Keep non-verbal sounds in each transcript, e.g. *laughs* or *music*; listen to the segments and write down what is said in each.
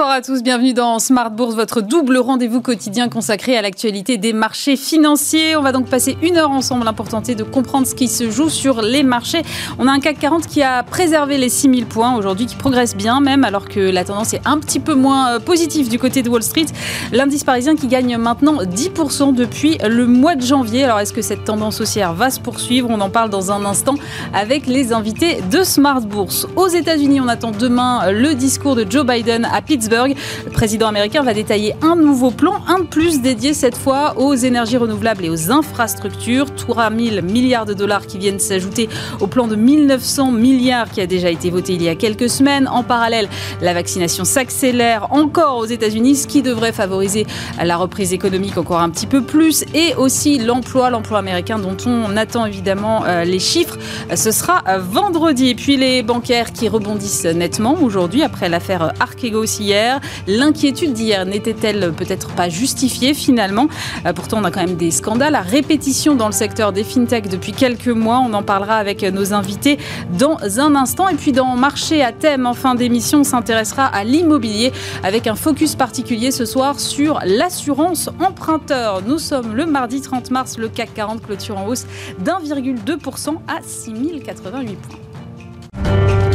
Bonsoir à tous, bienvenue dans Smart Bourse, votre double rendez-vous quotidien consacré à l'actualité des marchés financiers. On va donc passer une heure ensemble hein, pour tenter de comprendre ce qui se joue sur les marchés. On a un CAC 40 qui a préservé les 6000 points aujourd'hui, qui progresse bien même, alors que la tendance est un petit peu moins euh, positive du côté de Wall Street. L'indice parisien qui gagne maintenant 10% depuis le mois de janvier. Alors est-ce que cette tendance haussière va se poursuivre? On en parle dans un instant avec les invités de Smart Bourse. Aux États-Unis, on attend demain le discours de Joe Biden à Pittsburgh le président américain va détailler un nouveau plan, un de plus dédié cette fois aux énergies renouvelables et aux infrastructures. 3 000 milliards de dollars qui viennent s'ajouter au plan de 1900 milliards qui a déjà été voté il y a quelques semaines. En parallèle, la vaccination s'accélère encore aux États-Unis, ce qui devrait favoriser la reprise économique encore un petit peu plus et aussi l'emploi, l'emploi américain dont on attend évidemment euh, les chiffres. Ce sera vendredi. Et puis les bancaires qui rebondissent nettement aujourd'hui après l'affaire Archegos hier. L'inquiétude d'hier n'était-elle peut-être pas justifiée finalement euh, Pourtant, on a quand même des scandales à répétition dans le secteur des fintechs depuis quelques mois. On en parlera avec nos invités dans un instant. Et puis dans Marché à thème en fin d'émission, on s'intéressera à l'immobilier avec un focus particulier ce soir sur l'assurance emprunteur. Nous sommes le mardi 30 mars, le CAC 40 clôture en hausse d'1,2% à 6088 points.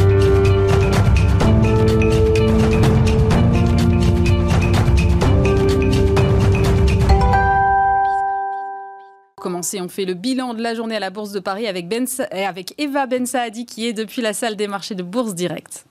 Commencer. On fait le bilan de la journée à la Bourse de Paris avec, avec Eva Ben Saadi qui est depuis la salle des marchés de Bourse Direct.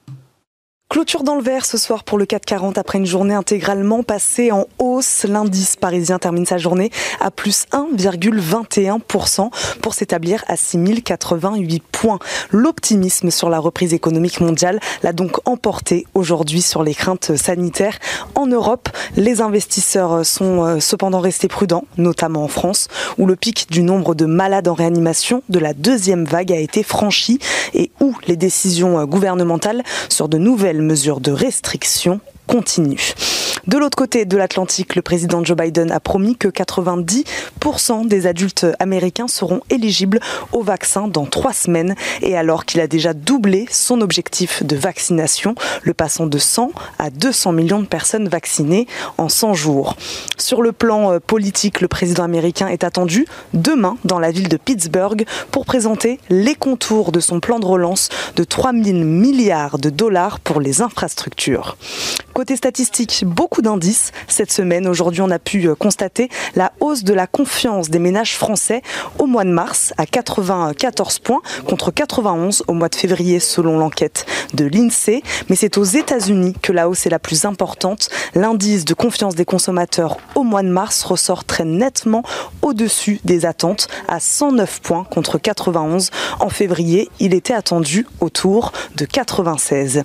Clôture dans le vert ce soir pour le 440 après une journée intégralement passée en hausse. L'indice parisien termine sa journée à plus 1,21% pour s'établir à 6088 points. L'optimisme sur la reprise économique mondiale l'a donc emporté aujourd'hui sur les craintes sanitaires. En Europe, les investisseurs sont euh, cependant restés prudents, notamment en France, où le pic du nombre de malades en réanimation de la deuxième vague a été franchi et où les décisions euh, gouvernementales sur de nouvelles mesures de restriction continue. De l'autre côté de l'Atlantique, le président Joe Biden a promis que 90% des adultes américains seront éligibles au vaccin dans trois semaines et alors qu'il a déjà doublé son objectif de vaccination, le passant de 100 à 200 millions de personnes vaccinées en 100 jours. Sur le plan euh, politique, le président américain est attendu demain dans la ville de Pittsburgh pour présenter les contours de son plan de relance de 3 000 milliards de dollars pour les infrastructures. Côté statistique, beaucoup d'indices cette semaine. Aujourd'hui, on a pu euh, constater la hausse de la confiance des ménages français au mois de mars à 94 points contre 91 au mois de février selon l'enquête de l'INSEE. Mais c'est aux États-Unis que la hausse est la plus importante. L'indice de confiance des consommateurs au mois de mars ressort très nettement au-dessus des attentes à 109 points contre 91 en février. Il était attendu autour de 96.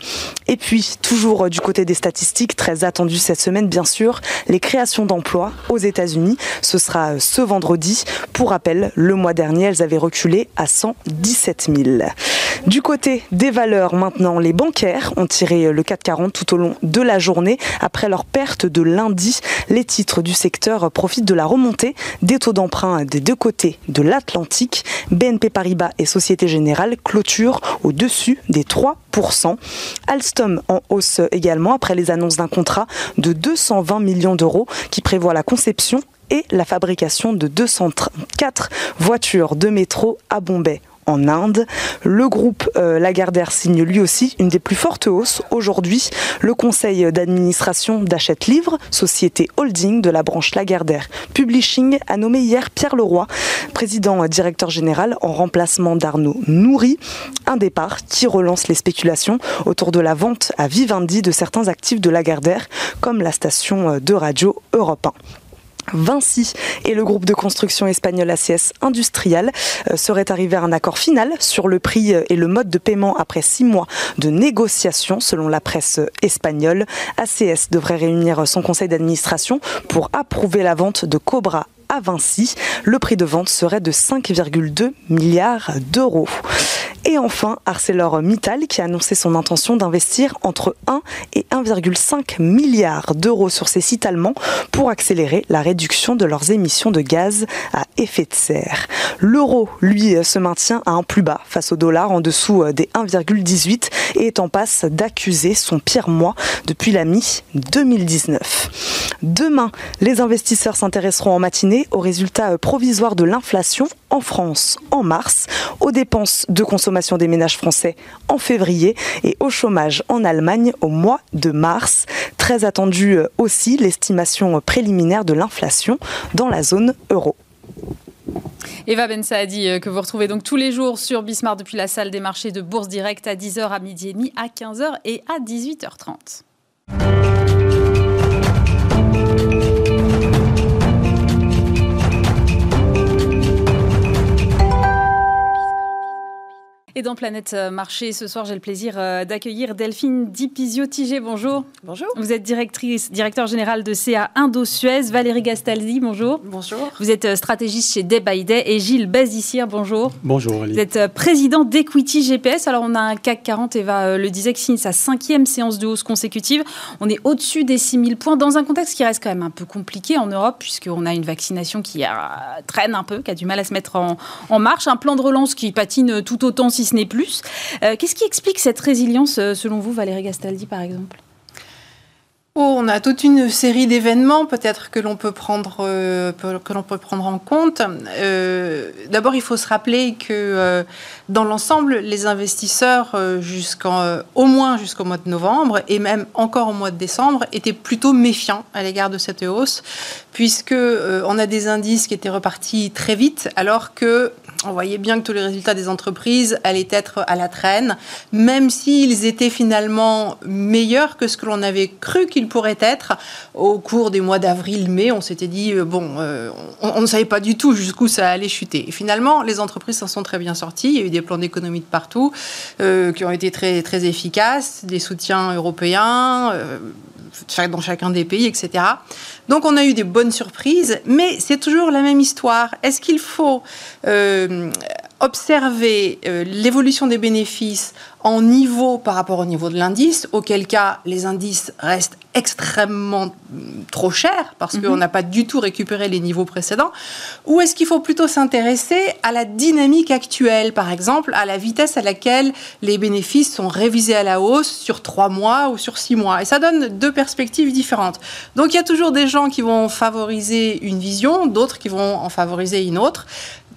Et puis, toujours du côté des statistiques, très attendue cette semaine, bien sûr, les créations d'emplois aux États-Unis. Ce sera euh, ce vendredi. Pour rappel, le mois dernier, elles avaient reculé à 117 000. Du côté des valeurs, maintenant, les bancaires ont tiré euh, le 440 tout au long de la journée. Après leur perte de lundi, les titres du secteur profitent de la remontée des taux d'emprunt des deux côtés de l'Atlantique. BNP Paribas et Société Générale clôturent au-dessus des 3%. Alstom en hausse également après les annonces d'un contrat de 220 millions d'euros qui prévoit la conception et la fabrication de 204 voitures de métro à Bombay en Inde. Le groupe euh, Lagardère signe lui aussi une des plus fortes hausses. Aujourd'hui, le conseil d'administration d'Achète Livre, société holding de la branche Lagardère Publishing, a nommé hier Pierre Leroy, président directeur général en remplacement d'Arnaud Nourri. Un départ qui relance les spéculations autour de la vente à Vivendi de certains actifs de Lagardère, comme la station de radio Europe 1. Vinci et le groupe de construction espagnol ACS Industrial euh, seraient arrivés à un accord final sur le prix euh, et le mode de paiement après six mois de négociations, selon la presse espagnole. ACS devrait réunir son conseil d'administration pour approuver la vente de Cobra à Vinci. Le prix de vente serait de 5,2 milliards d'euros. Et enfin, ArcelorMittal qui a annoncé son intention d'investir entre 1 et 1,5 milliard d'euros sur ses sites allemands pour accélérer la réduction de leurs émissions de gaz à effet de serre. L'euro, lui, se maintient à un plus bas face au dollar en dessous des 1,18 et est en passe d'accuser son pire mois depuis la mi-2019. Demain, les investisseurs s'intéresseront en matinée aux résultats provisoires de l'inflation en France en mars, aux dépenses de consommation des ménages français en février et au chômage en Allemagne au mois de mars. Très attendu aussi l'estimation préliminaire de l'inflation dans la zone euro. Eva Ben Saadi, euh, que vous retrouvez donc tous les jours sur Bismarck depuis la salle des marchés de Bourse Direct à 10h, à midi et demi, à 15h et à 18h30. Thank you. Et dans Planète euh, Marché, ce soir, j'ai le plaisir euh, d'accueillir Delphine Dipizio-Tigé. Bonjour. Bonjour. Vous êtes directrice, directeur général de CA Indo-Suez. Valérie Gastaldi, bonjour. Bonjour. Vous êtes euh, stratégiste chez Day by Day. Et Gilles Bazissière, bonjour. Bonjour, Vous êtes président d'Equity GPS. Alors, on a un CAC 40, Eva le disait, qui signe sa cinquième séance de hausse consécutive. On est au-dessus des 6000 points dans un contexte qui reste quand même un peu compliqué en Europe, puisqu'on a une vaccination qui traîne un peu, qui a du mal à se mettre en, en marche, un plan de relance qui patine tout autant, si ce n'est plus. Euh, Qu'est-ce qui explique cette résilience, euh, selon vous, Valérie Gastaldi, par exemple? Oh, on a toute une série d'événements peut-être que l'on peut prendre euh, peut prendre en compte. D'abord, il faut se rappeler que dans l'ensemble, les investisseurs jusqu'en au moins jusqu'au mois de novembre et même encore au mois de décembre étaient plutôt méfiants à l'égard de cette hausse, puisque on a des indices qui étaient repartis très vite, alors que on voyait bien que tous les résultats des entreprises allaient être à la traîne, même s'ils étaient finalement meilleurs que ce que l'on avait cru qu'ils pourraient être au cours des mois d'avril-mai. On s'était dit, euh, bon, euh, on, ne savait pas du tout jusqu'où ça allait chuter. Et finalement, les entreprises s'en sont très bien sorties. Il y a eu des plans d'économie de partout euh, qui ont été très, très efficaces, des soutiens européens dans chacun des pays, etc. Donc on a eu des bonnes surprises, mais c'est toujours la même histoire. Est-ce qu'il faut euh, observer euh, l'évolution des bénéfices en niveau par rapport au niveau de l'indice, auquel cas les indices restent extrêmement mm, trop chers parce Mhm. qu'on n'a pas du tout récupéré les niveaux précédents, ou est-ce qu'il faut plutôt s'intéresser à la dynamique actuelle, par exemple, à la vitesse à laquelle les bénéfices sont révisés à la hausse sur trois mois ou sur six mois? Et ça donne deux perspectives différentes. Donc il y a toujours des gens qui vont favoriser une vision, d'autres qui vont en favoriser une autre.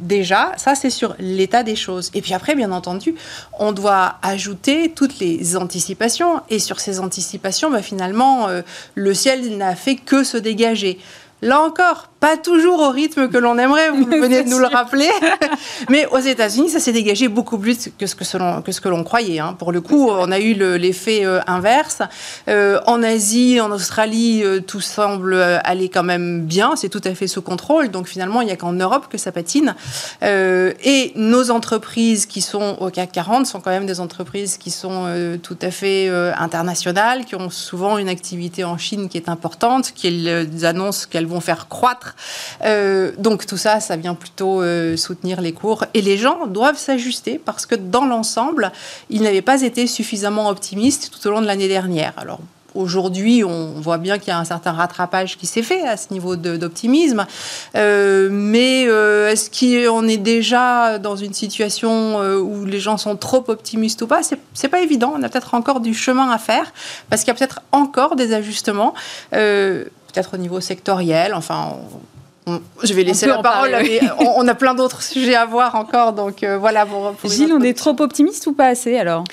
Déjà, ça c'est sur l'état des choses. Et puis après, bien entendu, on doit ajouter toutes les anticipations. Et sur ces anticipations, bah, finalement, euh, le ciel n'a fait que se dégager. Là encore, pas toujours au rythme que l'on aimerait, vous *laughs* venez de nous le rappeler. *laughs* Mais aux États-Unis, ça s'est dégagé beaucoup plus que ce que, selon, que, ce que l'on croyait. Hein. Pour le coup, on a eu l'effet euh, inverse. Euh, en Asie, en Australie, euh, tout semble aller quand même bien. C'est tout à fait sous contrôle. Donc finalement, il n'y a qu'en Europe que ça patine. Euh, et nos entreprises qui sont au CAC 40 sont quand même des entreprises qui sont tout à fait internationales, qui ont souvent une activité en Chine qui est importante, qui annoncent qu'elles vont faire croître. Euh, donc tout ça, ça vient plutôt euh, soutenir les cours. Et les gens doivent s'ajuster parce que dans l'ensemble, ils n'avaient pas été suffisamment optimistes tout au long de l'année dernière. Alors Aujourd'hui, on voit bien qu'il y a un certain rattrapage qui s'est fait à ce niveau d'optimisme. Euh, mais est-ce qu'on est déjà dans une situation où les gens sont trop optimistes ou pas? C'est pas évident. On a peut-être encore du chemin à faire parce qu'il y a peut-être encore des ajustements, peut-être au niveau sectoriel. Enfin, on, je vais laisser la parole. Parler, oui. on, on, a plein d'autres *laughs* sujets à voir encore. Donc euh, voilà. Pour, pour Gilles, on est trop optimiste ou pas assez alors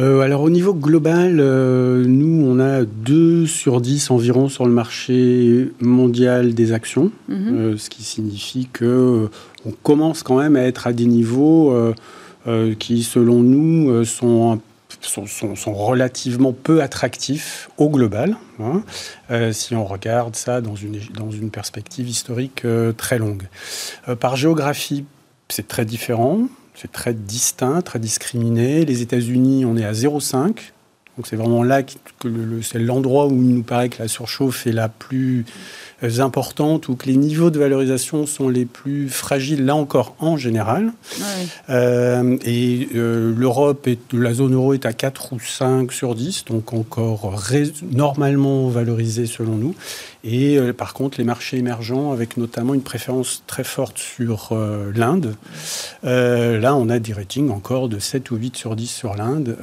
euh, alors au niveau global, euh, nous on a 2 sur 10 environ sur le marché mondial des actions, mm -hmm. euh, ce qui signifie que on commence quand même à être à des niveaux euh, qui selon nous sont, sont, relativement peu attractifs au global, hein, si on regarde ça dans une, dans une perspective historique très longue. Euh, par géographie, c'est très différent c'est très distinct, très discriminé. Les États-Unis, on est à 0,5 Donc c'est vraiment là que c'est l'endroit où il nous paraît que la surchauffe est la plus importantes ou que les niveaux de valorisation sont les plus fragiles, là encore, en général. Euh, et euh, l'Europe, la zone euro est à 4 ou 5 sur 10, donc encore normalement valorisé selon nous. Et euh, par contre, les marchés émergents, avec notamment une préférence très forte sur l'Inde, là, on a des ratings encore de 7 ou 8 sur 10 sur l'Inde.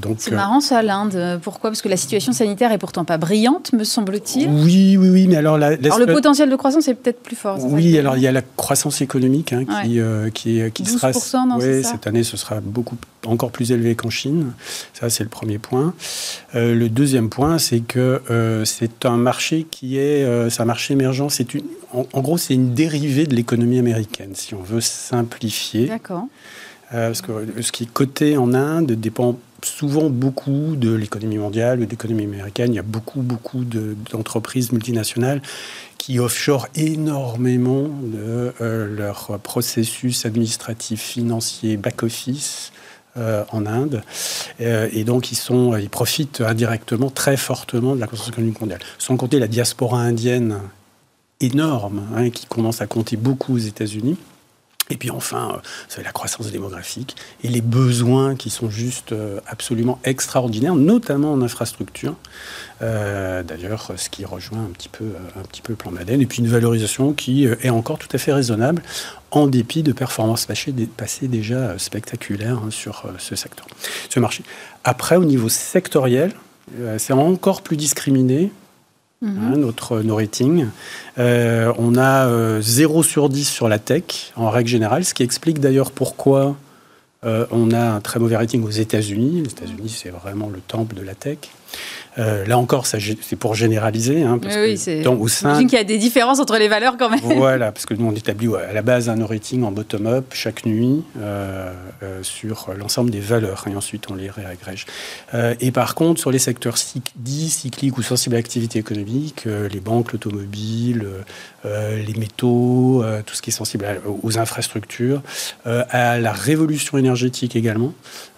donc, c'est marrant ça, l'Inde. Pourquoi? Parce que la situation sanitaire est pourtant pas brillante, me semble-t-il. Oui, oui, oui, mais alors... La, alors le potentiel de croissance est peut-être plus fort. Oui, alors il y a la croissance économique hein, qui, qui, qui 12%, sera... Non, cette année, ce sera beaucoup encore plus élevé qu'en Chine. Ça, c'est le premier point. le deuxième point, c'est que c'est un marché qui est, euh, un marché émergent. C'est une, en, gros, c'est une dérivée de l'économie américaine, si on veut simplifier. D'accord. Euh, parce que ce qui est coté en Inde dépend souvent beaucoup de l'économie mondiale, de l'économie américaine. Il y a beaucoup, beaucoup d'entreprises multinationales qui offshore énormément de euh, leur processus administratif, financier, back-office euh, en Inde. Euh, et donc, ils, sont, ils profitent indirectement très fortement de la croissance économique mondiale. Sans compter la diaspora indienne énorme, hein, qui commence à compter beaucoup aux États-Unis. Et puis enfin, euh, c'est la croissance démographique et les besoins qui sont juste euh, absolument extraordinaires, notamment en infrastructure. Euh, d'ailleurs, ce qui rejoint un petit peu, un petit peu le plan Madeleine. Et puis une valorisation qui est encore tout à fait raisonnable, en dépit de performances passées, déjà spectaculaires hein, sur ce secteur, ce marché. Après, au niveau sectoriel, c'est encore plus discriminé Hein, mhm. notre, nos ratings. Euh, on a 0 euh, sur 10 sur la tech, en règle générale, ce qui explique d'ailleurs pourquoi euh, on a un très mauvais rating aux États-Unis. Les États-Unis, c'est vraiment le temple de la tech. Euh, là encore, c'est pour généraliser. Hein, parce oui, c'est. qu'il y a des différences entre les valeurs quand même. Voilà, parce que nous, on établit à la base un rating en bottom-up chaque nuit euh, euh, sur l'ensemble des valeurs et ensuite on les réagrège. et par contre, sur les secteurs dits cycliques ou sensibles à l'activité économique, les banques, l'automobile, les métaux, tout ce qui est sensible aux infrastructures, à la révolution énergétique également,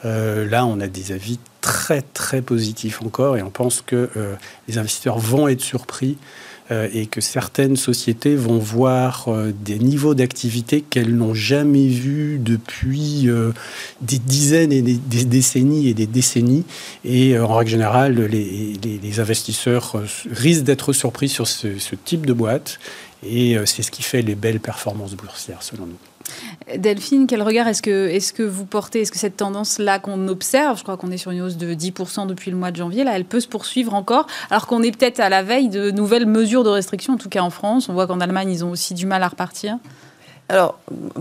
là, on a des avis très très positif encore et on pense que euh, les investisseurs vont être surpris euh, et que certaines sociétés vont voir euh, des niveaux d'activité qu'elles n'ont jamais vus depuis des dizaines et des, décennies et des décennies. Et en règle générale, les, les, investisseurs risquent d'être surpris sur ce, ce type de boîte et c'est ce qui fait les belles performances boursières selon nous. Delphine, quel regard est-ce que, est que vous portez? Est-ce que cette tendance-là qu'on observe, je crois qu'on est sur une hausse de 10% depuis le mois de janvier, là, elle peut se poursuivre encore, alors qu'on est peut-être à la veille de nouvelles mesures de restriction, en tout cas en France? On voit qu'en Allemagne, ils ont aussi du mal à repartir. Alors,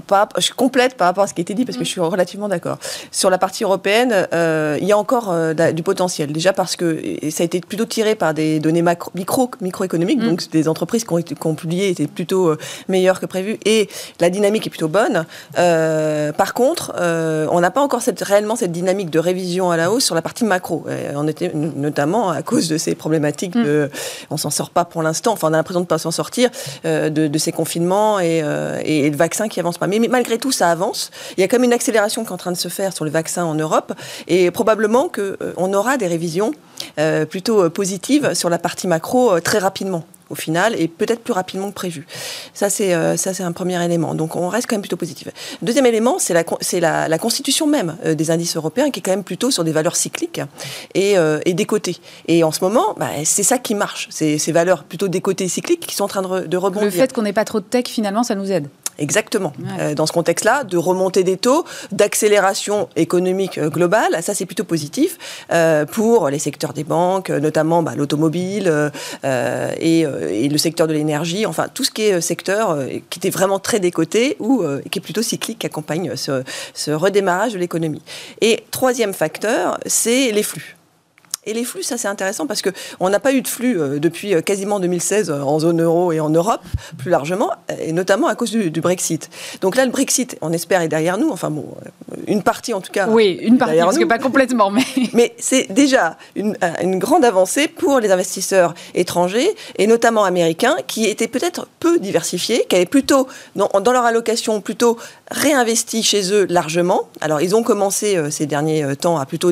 pas, je complète par rapport à ce qui a été dit parce que mm. je suis relativement d'accord. Sur la partie européenne, euh, il y a encore euh, du potentiel. Déjà parce que ça a été plutôt tiré par des données macro, micro, microéconomiques, mm. donc des entreprises qui ont, qui ont, publié étaient plutôt euh, meilleures que prévu et la dynamique est plutôt bonne. par contre, on n'a pas encore cette, réellement cette dynamique de révision à la hausse sur la partie macro. on était notamment à cause de ces problématiques mm. de, on s'en sort pas pour l'instant. Enfin, on a l'impression de pas s'en sortir de, de, ces confinements et, et, vaccin qui avance pas. Mais, malgré tout, ça avance. Il y a même une accélération qui est en train de se faire sur le vaccin en Europe. Et probablement qu'on euh, aura des révisions euh, plutôt euh, positives sur la partie macro très rapidement au final et peut-être plus rapidement que prévu. Ça c'est un premier élément. Donc on reste quand même plutôt positif. Deuxième élément, c'est la c'est la, constitution même des indices européens qui est quand même plutôt sur des valeurs cycliques et, et décotées. Et en ce moment, bah, c'est ça qui marche. Ces valeurs plutôt décotées cycliques qui sont en train de, de rebondir. Le fait qu'on n'ait pas trop de tech finalement, ça nous aide. Exactement. Euh, dans ce contexte-là, de remontée des taux, d'accélération économique euh, globale, ça c'est plutôt positif euh, pour les secteurs des banques, notamment bah, l'automobile et, le secteur de l'énergie, enfin tout ce qui est secteur qui était vraiment très décoté ou qui est plutôt cyclique, qui accompagne ce, ce redémarrage de l'économie. Et troisième facteur, c'est les flux. Et les flux, ça c'est intéressant parce qu'on n'a pas eu de flux euh, depuis euh, quasiment 2016 euh, en zone euro et en Europe, plus largement, et notamment à cause du, Brexit. Donc là, le Brexit, on espère, est derrière nous. Enfin bon, une partie en tout cas. Oui, une partie, parce que pas complètement, mais. *laughs* Mais c'est déjà une, une, grande avancée pour les investisseurs étrangers et notamment américains qui étaient peut-être peu diversifiés, qui avaient plutôt dans, dans leur allocation plutôt réinvesti chez eux largement. Alors ils ont commencé ces derniers temps à plutôt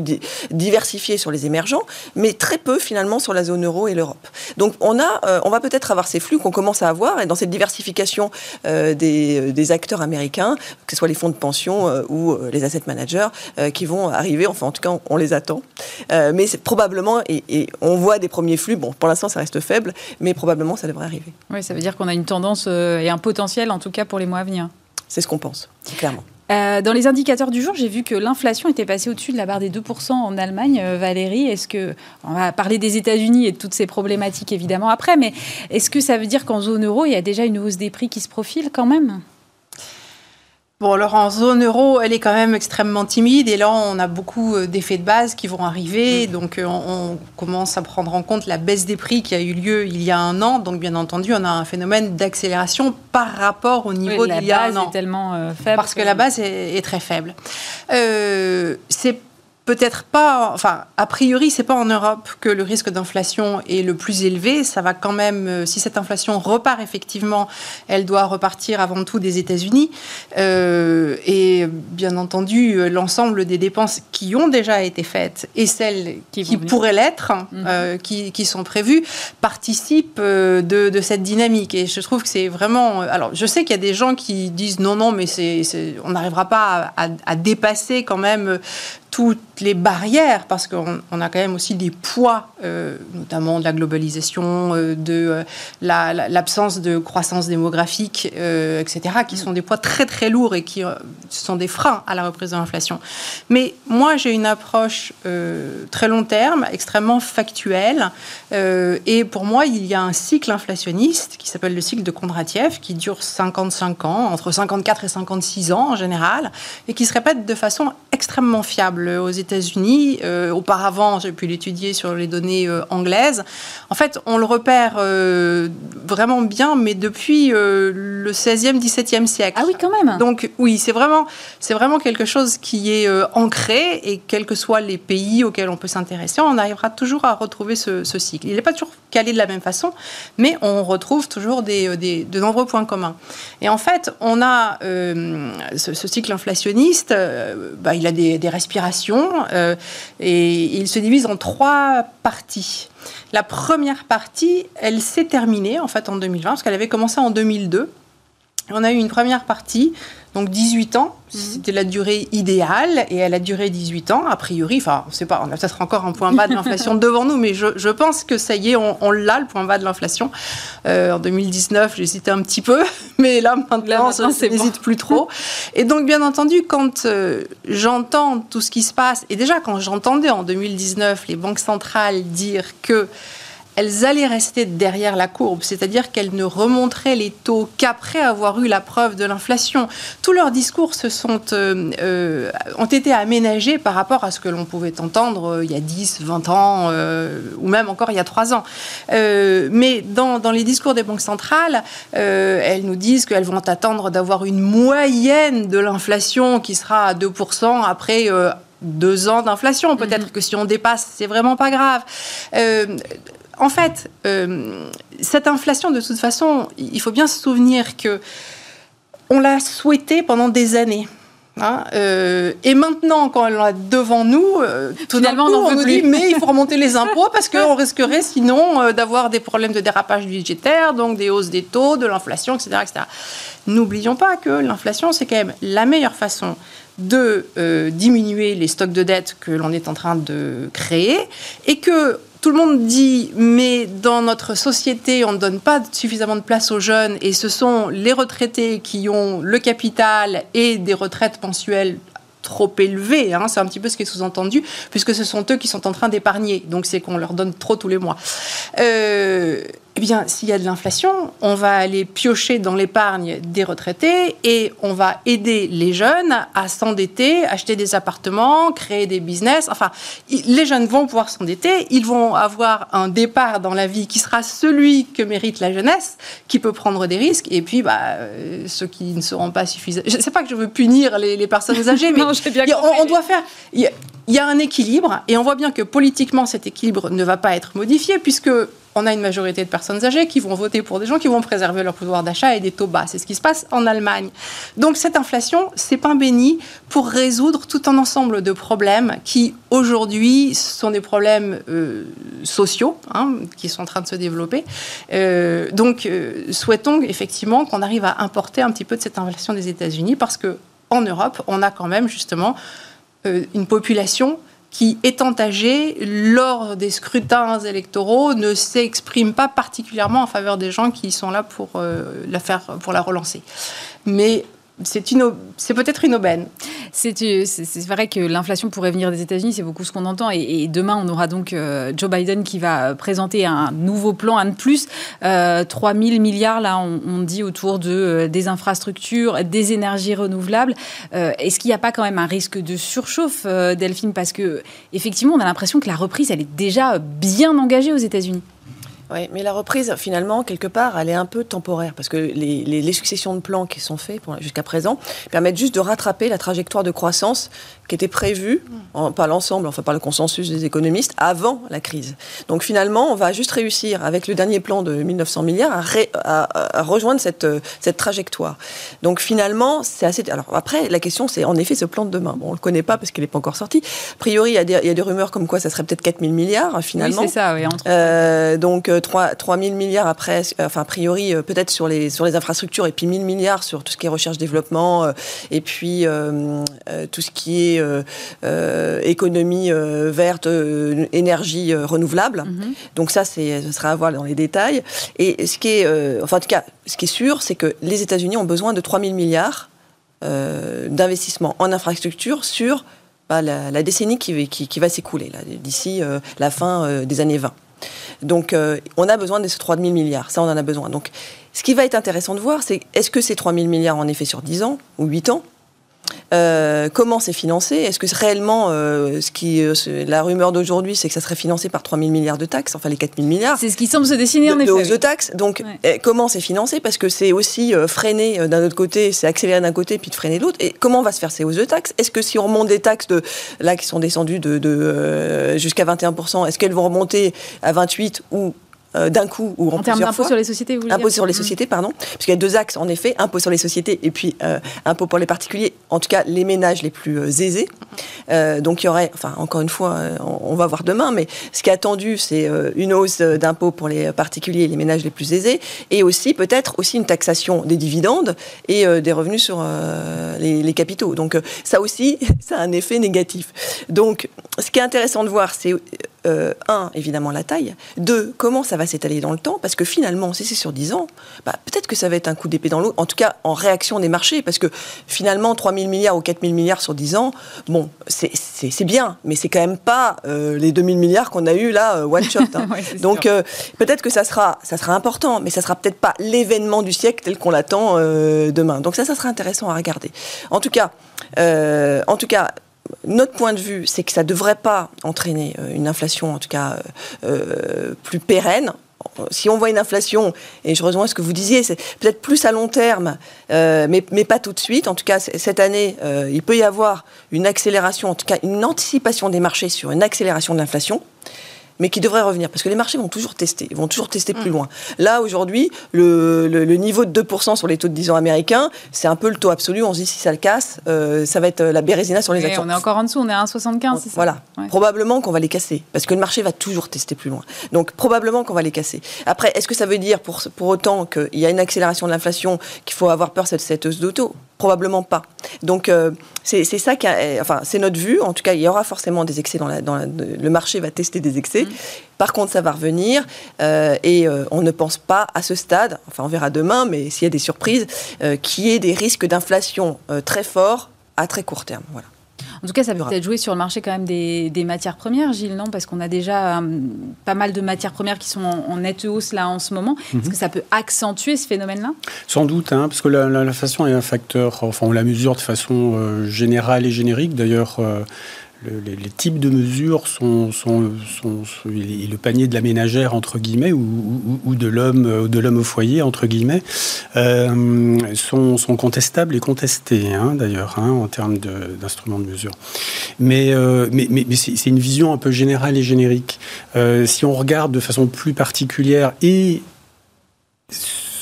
diversifier sur les émergents, mais très peu finalement sur la zone euro et l'Europe. Donc on a, euh, on va peut-être avoir ces flux qu'on commence à avoir et dans cette diversification des, des, acteurs américains, que ce soit les fonds de pension ou les asset managers, qui vont arriver. Enfin en tout cas on les attend, mais c'est probablement et, et, on voit des premiers flux. Bon pour l'instant ça reste faible, mais probablement ça devrait arriver. Oui, ça veut dire qu'on a une tendance et un potentiel en tout cas pour les mois à venir. C'est ce qu'on pense, clairement. Euh, dans les indicateurs du jour, j'ai vu que l'inflation était passée au-dessus de la barre des 2% en Allemagne. Euh, Valérie, est-ce que. On va parler des États-Unis et de toutes ces problématiques évidemment après, mais est-ce que ça veut dire qu'en zone euro, il y a déjà une hausse des prix qui se profile quand même? Bon, alors en zone euro, elle est quand même extrêmement timide et là, on a beaucoup euh, d'effets de base qui vont arriver. Mm. Donc, euh, on, commence à prendre en compte la baisse des prix qui a eu lieu il y a un an. Donc, bien entendu, on a un phénomène d'accélération par rapport au niveau d'il y a un an. Est tellement euh, faible. Parce que, la base est, est très faible. Euh, c'est peut-être pas, enfin, a priori, c'est pas en Europe que le risque d'inflation est le plus élevé. Ça va quand même, euh, si cette inflation repart effectivement, elle doit repartir avant tout des États-Unis. Euh, et bien entendu, l'ensemble des dépenses qui ont déjà été faites et celles qui, pourraient l'être, mhm. euh, qui, qui, sont prévues, participent de, de, cette dynamique. Et je trouve que c'est vraiment. Alors, je sais qu'il y a des gens qui disent non, non, mais c'est, on n'arrivera pas à, à, dépasser quand même toutes les barrières, parce qu'on a quand même aussi des poids, euh, notamment de la globalisation, euh, de euh, l'absence de croissance démographique, etc., qui sont des poids très très lourds et qui sont des freins à la reprise de l'inflation. Mais moi, j'ai une approche très long terme, extrêmement factuelle, et pour moi, il y a un cycle inflationniste qui s'appelle le cycle de Kondratiev, qui dure 55 ans, entre 54 et 56 ans en général, et qui se répète de façon extrêmement fiable aux États-Unis. Euh, auparavant, j'ai pu l'étudier sur les données euh, anglaises. En fait, on le repère euh, vraiment bien, mais depuis le 16e, 17e siècle. Ah oui, quand même. Donc oui, c'est vraiment, c'est vraiment quelque chose qui est ancré et quels que soient les pays auxquels on peut s'intéresser, on arrivera toujours à retrouver ce, cycle. Il n'est pas toujours calé de la même façon, mais on retrouve toujours des, de nombreux points communs. Et en fait, on a ce, cycle inflationniste, bah, il a des, des respirations euh, et il se divise en trois parties. La première partie, elle s'est terminée en fait en 2020 parce qu'elle avait commencé en 2002. On a eu une première partie donc 18 ans, mhm. c'était la durée idéale, et elle a duré 18 ans, a priori, enfin, on ne sait pas, on a peut-être encore un point bas de l'inflation *laughs* devant nous, mais je, pense que ça y est, on, l'a, le point bas de l'inflation. Euh, en 2019, j'hésitais un petit peu, *laughs* mais là, maintenant, je n'hésite plus trop. Et donc, bien entendu, quand euh, j'entends tout ce qui se passe, et déjà quand j'entendais en 2019 les banques centrales dire que elles allaient rester derrière la courbe, c'est-à-dire qu'elles ne remonteraient les taux qu'après avoir eu la preuve de l'inflation. Tous leurs discours se sont, euh, euh, ont été aménagés par rapport à ce que l'on pouvait entendre euh, il y a 10, 20 ans, ou même encore il y a 3 ans. mais dans, dans, les discours des banques centrales, elles nous disent qu'elles vont attendre d'avoir une moyenne de l'inflation qui sera à 2% après deux ans d'inflation. Peut-être mm-hmm. que si on dépasse, c'est vraiment pas grave en fait, euh, cette inflation, de toute façon, il faut bien se souvenir que on l'a souhaité pendant des années. Hein, euh, et maintenant, quand elle est devant nous, euh, tout on, nous dit mais il faut remonter les impôts parce *laughs* qu'on risquerait sinon d'avoir des problèmes de dérapage budgétaire, donc des hausses des taux, de l'inflation, etc., etc. N'oublions pas que l'inflation, c'est quand même la meilleure façon de diminuer les stocks de dettes que l'on est en train de créer et que tout le monde dit, mais dans notre société, on ne donne pas suffisamment de place aux jeunes. Et ce sont les retraités qui ont le capital et des retraites mensuelles trop élevées, hein, c'est un petit peu ce qui est sous-entendu, puisque ce sont eux qui sont en train d'épargner, donc c'est qu'on leur donne trop tous les mois. Euh, eh bien, s'il y a de l'inflation, on va aller piocher dans l'épargne des retraités et on va aider les jeunes à s'endetter, acheter des appartements, créer des business. Enfin, les jeunes vont pouvoir s'endetter, ils vont avoir un départ dans la vie qui sera celui que mérite la jeunesse, qui peut prendre des risques. Et puis, bah, euh, ceux qui ne seront pas suffisants. Je ne sais pas que je veux punir les, personnes âgées, *laughs* mais on, doit faire. Il y a un équilibre et on voit bien que politiquement cet équilibre ne va pas être modifié puisque on a une majorité de personnes âgées qui vont voter pour des gens qui vont préserver leur pouvoir d'achat et des taux bas. C'est ce qui se passe en Allemagne. Donc cette inflation, c'est pain béni pour résoudre tout un ensemble de problèmes qui aujourd'hui sont des problèmes euh, sociaux hein, qui sont en train de se développer. Euh, donc euh, souhaitons effectivement qu'on arrive à importer un petit peu de cette inflation des États-Unis parce que en Europe, on a quand même justement une population qui, étant âgé, lors des scrutins électoraux, ne s'exprime pas particulièrement en faveur des gens qui sont là pour, euh, la, faire, pour la relancer. Mais c'est peut-être une aubaine. C'est vrai que l'inflation pourrait venir des États-Unis, c'est beaucoup ce qu'on entend. Et, demain, on aura donc euh, Joe Biden qui va présenter un nouveau plan, un de plus, euh, 3 000 milliards, là, on, dit, autour de, euh, des infrastructures, des énergies renouvelables. Euh, est-ce qu'il n'y a pas quand même un risque de surchauffe, Delphine? Parce que, effectivement, on a l'impression que la reprise, elle est déjà bien engagée aux États-Unis. Oui, mais la reprise, finalement, quelque part, elle est un peu temporaire, parce que les, les, successions de plans qui sont faits jusqu'à présent permettent juste de rattraper la trajectoire de croissance qui était prévue, en, pas l'ensemble, enfin par le consensus des économistes, avant la crise. Donc finalement, on va juste réussir, avec le dernier plan de 1900 milliards, à, à, rejoindre cette, cette trajectoire. Donc finalement, c'est assez... Alors après, la question, c'est en effet ce plan de demain. Bon, on ne le connaît pas parce qu'il n'est pas encore sorti. A priori, il y, a des, il y a des rumeurs comme quoi ça serait peut-être 4000 milliards, finalement. Oui, c'est ça, oui. Entre... Euh, donc 3, 3 000 milliards après, enfin a priori euh, peut-être sur les, sur les infrastructures et puis 1000 milliards sur tout ce qui est recherche-développement euh, et puis euh, tout ce qui est économie verte, énergie renouvelable. Mhm. Donc ça, ce sera à voir dans les détails. Et ce qui est, enfin en tout cas, ce qui est sûr, c'est que les États-Unis ont besoin de 3 000 milliards d'investissement en infrastructure sur bah, la, décennie qui, qui, qui va s'écouler d'ici la fin des années 20. Donc, euh, on a besoin de ces 3 000 milliards. Ça, on en a besoin. Donc, ce qui va être intéressant de voir, c'est est-ce que ces 3 000 milliards, en effet, sur 10 ans ou 8 ans, euh, comment c'est financé? Est-ce que réellement, euh, ce qui, euh, la rumeur d'aujourd'hui, c'est que ça serait financé par 3 000 milliards de taxes, enfin les 4 000 milliards? C'est ce qui semble se dessiner en effet. De hausse de taxes. Donc, eh, comment c'est financé? Parce que c'est aussi freiné d'un autre côté, c'est accéléré d'un côté, puis de freiner de l'autre. Et comment va se faire ces hausses de taxes? Est-ce que si on remonte des taxes de, là qui sont descendues de, de jusqu'à 21%, est-ce qu'elles vont remonter à 28 ou euh, d'un coup ou en, en termes d'impôt sur les sociétés, vous Impôt sur les mmh. sociétés, pardon. Puisqu'il y a deux axes, en effet, impôt sur les sociétés et puis euh, impôt pour les particuliers, en tout cas les ménages les plus euh, aisés. donc il y aurait, enfin encore une fois, on, va voir demain, mais ce qui est attendu, c'est une hausse d'impôt pour les particuliers et les ménages les plus aisés, et aussi peut-être aussi une taxation des dividendes et des revenus sur les, les, capitaux. Donc ça aussi, *laughs* ça a un effet négatif. Donc ce qui est intéressant de voir, c'est euh, un, évidemment, la taille. Deux, comment ça va s'étaler dans le temps? Parce que finalement, si c'est sur 10 ans, bah, peut-être que ça va être un coup d'épée dans l'eau, en tout cas en réaction des marchés, parce que finalement, 3 000 milliards ou 4 000 milliards sur 10 ans, bon, c'est bien, mais c'est quand même pas euh, les 2 000 milliards qu'on a eu là, euh, one shot. Hein. *laughs* Donc peut-être que ça sera, ça sera important, mais ça sera peut-être pas l'événement du siècle tel qu'on l'attend demain. Donc ça, ça sera intéressant à regarder. En tout cas, en tout cas, notre point de vue, c'est que ça ne devrait pas entraîner euh, une inflation, en tout cas, euh, euh, plus pérenne. Si on voit une inflation, et je rejoins ce que vous disiez, c'est peut-être plus à long terme, mais, mais, pas tout de suite. En tout cas, cette année, il peut y avoir une accélération, en tout cas une anticipation des marchés sur une accélération de l'inflation mais qui devrait revenir. Parce que les marchés vont toujours tester, vont toujours tester plus mm. loin. Là, aujourd'hui, le, le, niveau de 2% sur les taux de 10 ans américains, c'est un peu le taux absolu. On se dit, si ça le casse, euh, ça va être la bérésina sur les actions. On est encore en dessous, on est à 1,75. Voilà. Probablement qu'on va les casser. Parce que le marché va toujours tester plus loin. Donc, probablement qu'on va les casser. Après, est-ce que ça veut dire pour, pour autant qu'il y a une accélération de l'inflation, qu'il faut avoir peur de cette hausse d'auto Probablement pas. Donc euh, c'est ça qui, enfin c'est notre vue. En tout cas, il y aura forcément des excès dans, la, dans le marché va tester des excès. Mm. Par contre, ça va revenir euh, et euh, on ne pense pas à ce stade. Enfin, on verra demain, mais s'il y a des surprises, qu'il y ait des risques d'inflation très forts à très court terme. Voilà. En tout cas, ça peut peut-être jouer sur le marché quand même des, matières premières, Gilles, non? Parce qu'on a déjà pas mal de matières premières qui sont en, nette hausse là en ce moment. Est-ce mhm. que ça peut accentuer ce phénomène-là? Sans doute, hein, parce que l'inflation est un facteur, enfin on la mesure de façon générale et générique. D'ailleurs, les, types de mesures sont, sont, le panier de la ménagère entre guillemets ou, de l'homme de l'homme au foyer entre guillemets euh, sont, contestables et contestés hein, d'ailleurs hein, en termes d'instruments de, mesure. Mais, euh, c'est une vision un peu générale et générique. Euh, si on regarde de façon plus particulière et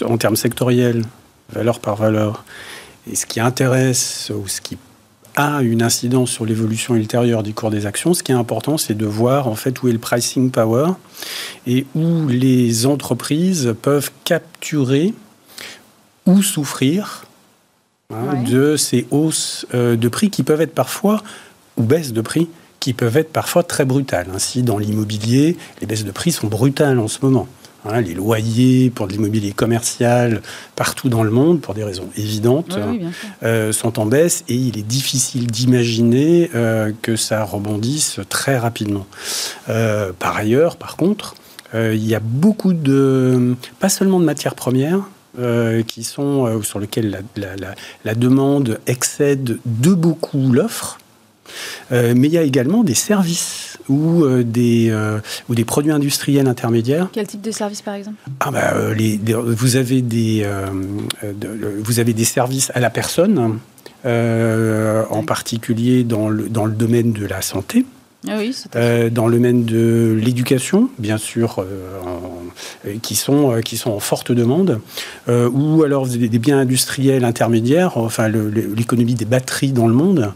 en termes sectoriels, valeur par valeur, et ce qui intéresse ou ce qui a une incidence sur l'évolution ultérieure du cours des actions. Ce qui est important, c'est de voir en fait où est le pricing power et où les entreprises peuvent capturer ou souffrir hein, de ces hausses euh, de prix qui peuvent être parfois ou baisses de prix qui peuvent être parfois très brutales. Ainsi, dans l'immobilier, les baisses de prix sont brutales en ce moment. Hein, les loyers pour de l'immobilier commercial partout dans le monde, pour des raisons évidentes, euh, sont en baisse et il est difficile d'imaginer euh, que ça rebondisse très rapidement. Euh, par ailleurs, par contre, il y a beaucoup de, pas seulement de matières premières, qui sont sur lesquelles la, demande excède de beaucoup l'offre, mais il y a également des services ou, euh, des, euh, ou des produits industriels intermédiaires. Quel type de service, par exemple? Ah bah, euh, les, vous, avez des, vous avez des services à la personne, en particulier dans le, dans le domaine de la santé. Ah oui, dans le domaine de l'éducation, bien sûr, qui, sont, qui sont en forte demande, ou alors des, des, biens industriels intermédiaires, enfin l'économie des batteries dans le monde,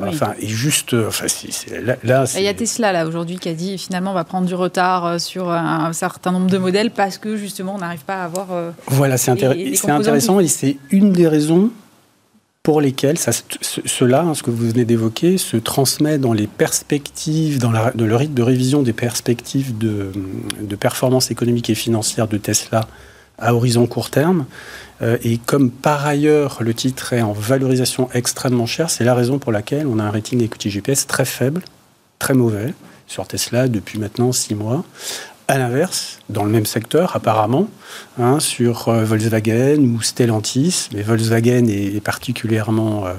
Enfin, et juste, euh, enfin, là, il y a Tesla là aujourd'hui qui a dit finalement on va prendre du retard euh, sur un certain nombre de modèles parce que justement on n'arrive pas à avoir. Euh, voilà, c'est intéressant et c'est une des raisons pour lesquelles ça, cela, hein, ce que vous venez d'évoquer, se transmet dans les perspectives, dans la, le rythme de révision des perspectives de, de performance économique et financière de Tesla à horizon court terme. Euh, et comme par ailleurs le titre est en valorisation extrêmement chère, c'est la raison pour laquelle on a un rating equity GPS très faible, très mauvais sur Tesla depuis maintenant six mois. À l'inverse, dans le même secteur, apparemment, hein, sur euh, Volkswagen ou Stellantis, mais Volkswagen est, particulièrement euh,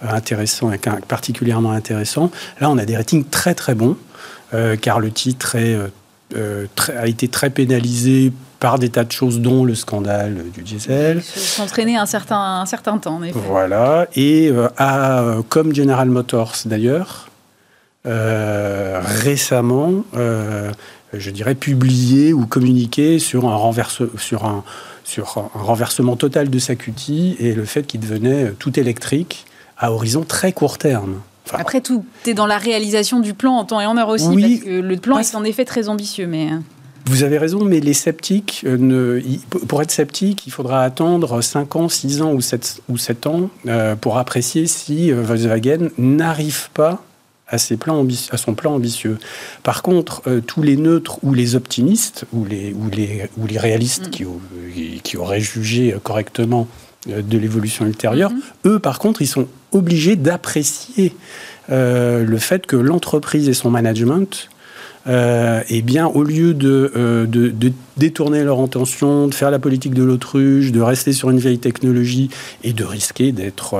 intéressant, particulièrement intéressant. Là, on a des ratings très très bons, car le titre a été très pénalisé par des tas de choses, dont le scandale du diesel. S'entraîner un certain, un certain temps, en effet. Voilà. Et euh, euh, comme General Motors, d'ailleurs, euh, récemment, je dirais, publié ou communiqué sur un, renverse, sur un, sur un renversement total de sa cutie et le fait qu'il devenait tout électrique à horizon très court terme. Après, tout est dans la réalisation du plan en temps et en heure aussi, parce que le plan est en effet très ambitieux. Mais... Vous avez raison, mais les sceptiques, euh, ne, pour être sceptique, il faudra attendre 5 ans, 6 ans ou 7, ou 7 ans euh, pour apprécier si euh, Volkswagen n'arrive pas à, ses plans à son plan ambitieux. Par contre, tous les neutres ou les optimistes ou les, ou les, ou les réalistes mm. qui, qui, auraient jugé correctement de l'évolution ultérieure, mm-hmm. eux, par contre, ils sont obligés d'apprécier le fait que l'entreprise et son management euh, eh bien, au lieu euh, de, détourner leur intention, de faire la politique de l'autruche, de rester sur une vieille technologie et de risquer d'être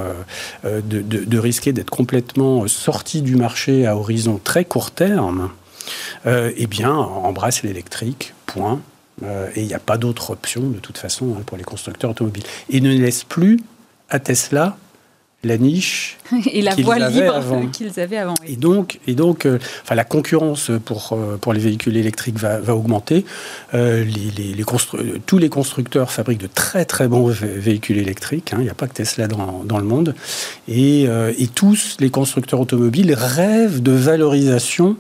euh, de, de, complètement sorti du marché à horizon très court terme, eh bien, embrasse l'électrique, point. et il n'y a pas d'autre option de toute façon hein, pour les constructeurs automobiles. Et ne laisse plus à Tesla la niche et la voie libre qu'ils avaient avant. Et donc, et donc euh, enfin, la concurrence pour, euh, pour les véhicules électriques va, va augmenter. Euh, les, les, tous les constructeurs fabriquent de très très bons véhicules électriques. Hein. Il n'y a pas que Tesla dans, dans le monde. Et, et, tous les constructeurs automobiles rêvent de valorisation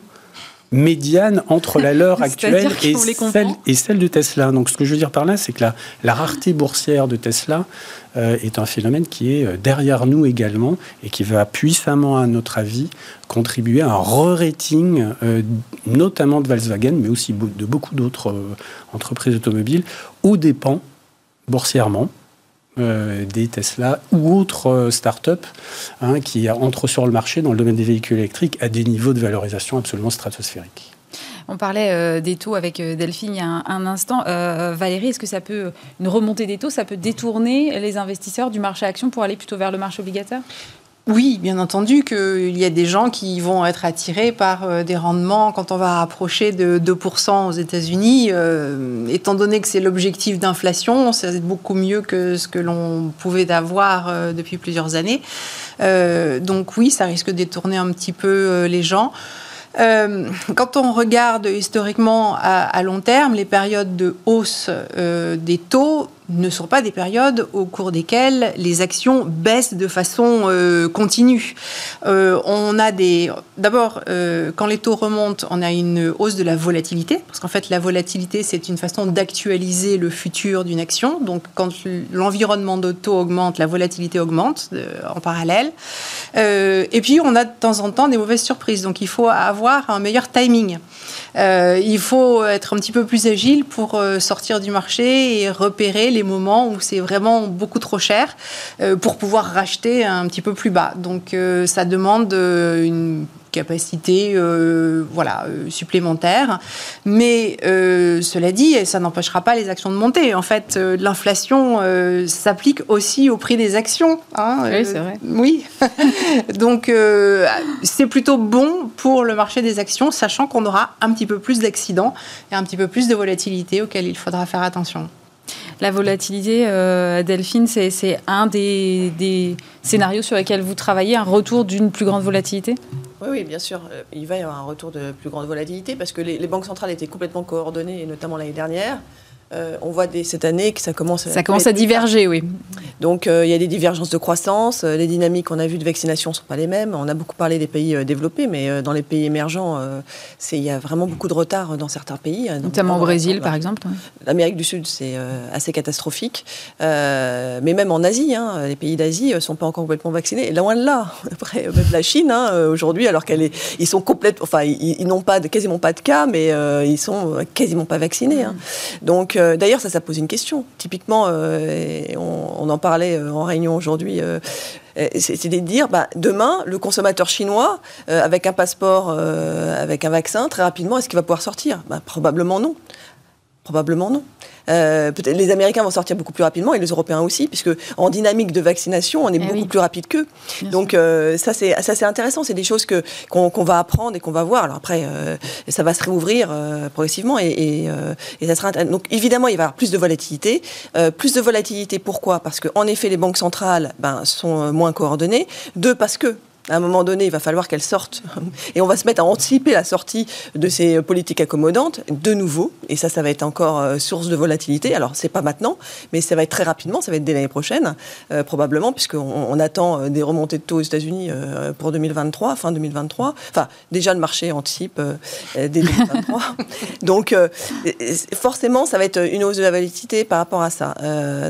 médiane entre la leur *laughs* actuelle et celle, et celle, de Tesla. Donc ce que je veux dire par là, c'est que la, la, rareté boursière de Tesla euh, est un phénomène qui est euh, derrière nous également et qui va puissamment, à notre avis, contribuer à un re-rating, euh, notamment de Volkswagen, mais aussi de beaucoup d'autres entreprises automobiles, aux dépens, boursièrement, des Tesla ou autres startups hein, qui entrent sur le marché dans le domaine des véhicules électriques à des niveaux de valorisation absolument stratosphériques. On parlait euh, des taux avec euh, Delphine il y a un, instant. Euh, Valérie, est-ce que ça peut, une remontée des taux, ça peut détourner les investisseurs du marché action pour aller plutôt vers le marché obligataire oui, bien entendu qu'il y a des gens qui vont être attirés par des rendements quand on va approcher de 2% aux États-Unis. étant donné que c'est l'objectif d'inflation, c'est beaucoup mieux que ce que l'on pouvait avoir depuis plusieurs années. donc oui, ça risque de détourner un petit peu les gens. Euh, quand on regarde historiquement à, long terme, les périodes de hausse euh, des taux ne sont pas des périodes au cours desquelles les actions baissent de façon euh, continue. Euh, on a des, d'abord, euh, quand les taux remontent, on a une hausse de la volatilité, parce qu'en fait, la volatilité, c'est une façon d'actualiser le futur d'une action. Donc, quand l'environnement de taux augmente, la volatilité augmente en parallèle. et puis, on a de temps en temps des mauvaises surprises. Donc, il faut avoir un meilleur timing. il faut être un petit peu plus agile pour sortir du marché et repérer les moments où c'est vraiment beaucoup trop cher euh, pour pouvoir racheter un petit peu plus bas. Donc euh, ça demande euh, une capacité voilà, supplémentaire. Mais cela dit, ça n'empêchera pas les actions de monter. En fait, l'inflation s'applique aussi au prix des actions. Hein, oui, c'est vrai. oui. *laughs* Donc, c'est plutôt bon pour le marché des actions, sachant qu'on aura un petit peu plus d'accidents et un petit peu plus de volatilité auxquelles il faudra faire attention. La volatilité, euh, Delphine, c'est un des, scénarios sur lesquels vous travaillez, un retour d'une plus grande volatilité? Oui, oui, bien sûr. Euh, il va y avoir un retour de plus grande volatilité parce que les banques centrales étaient complètement coordonnées, notamment l'année dernière. Euh, on voit dès cette année que ça commence à... Ça commence à diverger, oui. Donc euh, il y a des divergences de croissance. Euh, les dynamiques qu'on a vues de vaccination ne sont pas les mêmes. On a beaucoup parlé des pays développés, mais dans les pays émergents, il y a vraiment beaucoup de retard dans certains pays. Notamment au Brésil, par exemple. L'Amérique du Sud, c'est assez catastrophique. mais même en Asie, hein, les pays d'Asie ne sont pas encore complètement vaccinés. Et loin de là. *laughs* Après, même la Chine, hein, aujourd'hui, alors qu'ils ils sont complètement... Enfin, ils, n'ont pas quasiment pas de cas, mais ils sont quasiment pas vaccinés. Hein. Donc euh, d'ailleurs, ça, ça pose une question. Typiquement, euh, on, en parlait euh, en réunion aujourd'hui. c'est de dire, bah, demain, le consommateur chinois, avec un passeport, avec un vaccin, très rapidement, est-ce qu'il va pouvoir sortir? Bah, Probablement non. Probablement non. Euh, peut-être les Américains vont sortir beaucoup plus rapidement et les Européens aussi, puisque en dynamique de vaccination, on est eh beaucoup plus rapide qu'eux. Donc euh, ça c'est ça c'est intéressant, c'est des choses que qu'on va apprendre et qu'on va voir. Alors après, euh, ça va se réouvrir progressivement et, et, ça sera donc évidemment il va y avoir plus de volatilité, plus de volatilité. Pourquoi? Parce que en effet les banques centrales ben, sont moins coordonnées. Deux parce que à un moment donné, il va falloir qu'elle sorte. *laughs* Et on va se mettre à anticiper la sortie de ces politiques accommodantes de nouveau. Et ça, ça va être encore euh, source de volatilité. Alors, c'est pas maintenant, mais ça va être très rapidement. Ça va être dès l'année prochaine, euh, probablement, puisqu'on on attend euh, des remontées de taux aux États-Unis pour 2023, fin 2023. Enfin, déjà, le marché anticipe dès 2023. *laughs* donc, forcément, ça va être une hausse de la volatilité par rapport à ça.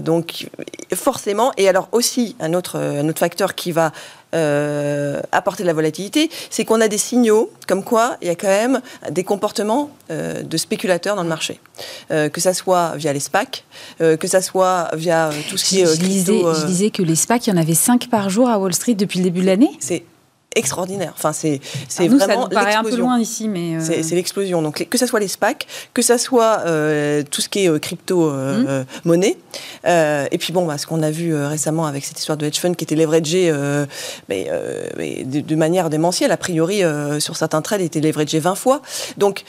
donc, forcément. Et alors, aussi, un autre, un autre facteur qui va euh, apporter de la volatilité, c'est qu'on a des signaux comme quoi il y a quand même des comportements euh, de spéculateurs dans le marché. Euh, que ça soit via les SPAC, que ça soit via tout ce qui est... Je, je disais que les SPAC, il y en avait 5 par jour à Wall Street depuis le début de l'année C'est extraordinaire. Enfin, c'est c'est vraiment ça nous paraît un peu loin ici, mais euh, c'est l'explosion. Donc que ce soit les SPAC, que ce soit euh, tout ce qui est euh, crypto mmh. monnaie, et puis bon, bah, ce qu'on a vu récemment avec cette histoire de hedge fund qui était leveragé, mais, de, manière démentielle. A priori, sur certains trades, il était leveragé 20 fois. Donc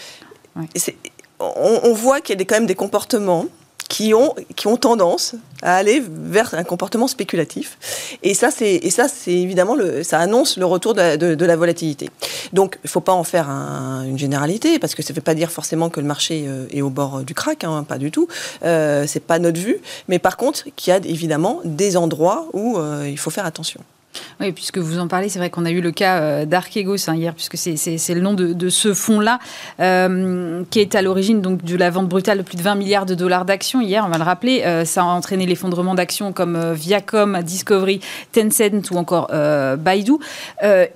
on, on, voit qu'il y a des, quand même des comportements qui ont, qui ont tendance à aller vers un comportement spéculatif. Et ça, c'est, et ça, c'est évidemment, le, ça annonce le retour de la, volatilité. Donc, il ne faut pas en faire une généralité, parce que ça ne veut pas dire forcément que le marché euh, est au bord du crack, hein, pas du tout. Euh, c'est pas notre vue. Mais par contre, qu'il y a évidemment des endroits où euh, il faut faire attention. Oui, puisque vous en parlez, c'est vrai qu'on a eu le cas euh, d'Archegos hein, hier, puisque c'est le nom de, ce fonds-là, euh, qui est à l'origine de la vente brutale de plus de 20 milliards de dollars d'actions. Hier, on va le rappeler, euh, ça a entraîné l'effondrement d'actions comme Viacom, Discovery, Tencent ou encore Baidu.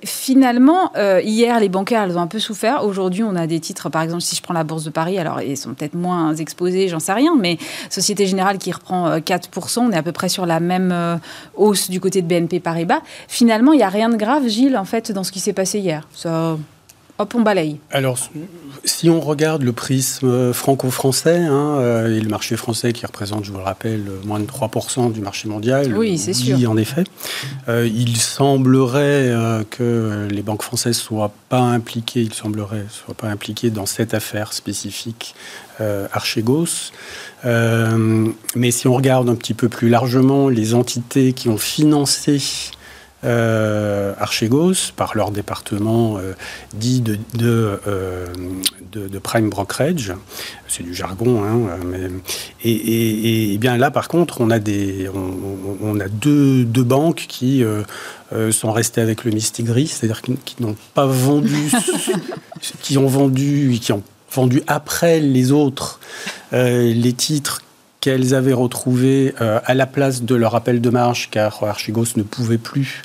finalement, hier, les bancaires, elles ont un peu souffert. Aujourd'hui, on a des titres, par exemple, si je prends la Bourse de Paris, alors ils sont peut-être moins exposés, j'en sais rien, mais Société Générale qui reprend 4%, on est à peu près sur la même hausse du côté de BNP Paribas. Finalement, il n'y a rien de grave, Gilles, en fait, dans ce qui s'est passé hier. Ça, hop, on balaye. Alors, si on regarde le prisme franco-français, hein, euh, et le marché français qui représente, je vous le rappelle, moins de 3% du marché mondial, oui, c'est sûr. en effet, euh, il semblerait euh, que les banques françaises soient pas impliquées, il semblerait, soient pas impliquées dans cette affaire spécifique Archegos. mais si on regarde un petit peu plus largement les entités qui ont financé euh, Archegos, par leur département euh, dit de, euh, de, de, prime brokerage, c'est du jargon, hein, mais, et, et, bien là par contre on a, des, on, a deux, deux, banques qui sont restées avec le Mistigris, c'est-à-dire qui, qui n'ont pas vendu, *laughs* qui ont vendu, qui ont vendu après les autres les titres qu'elles avaient retrouvé euh, à la place de leur appel de marge, car Archigos ne pouvait plus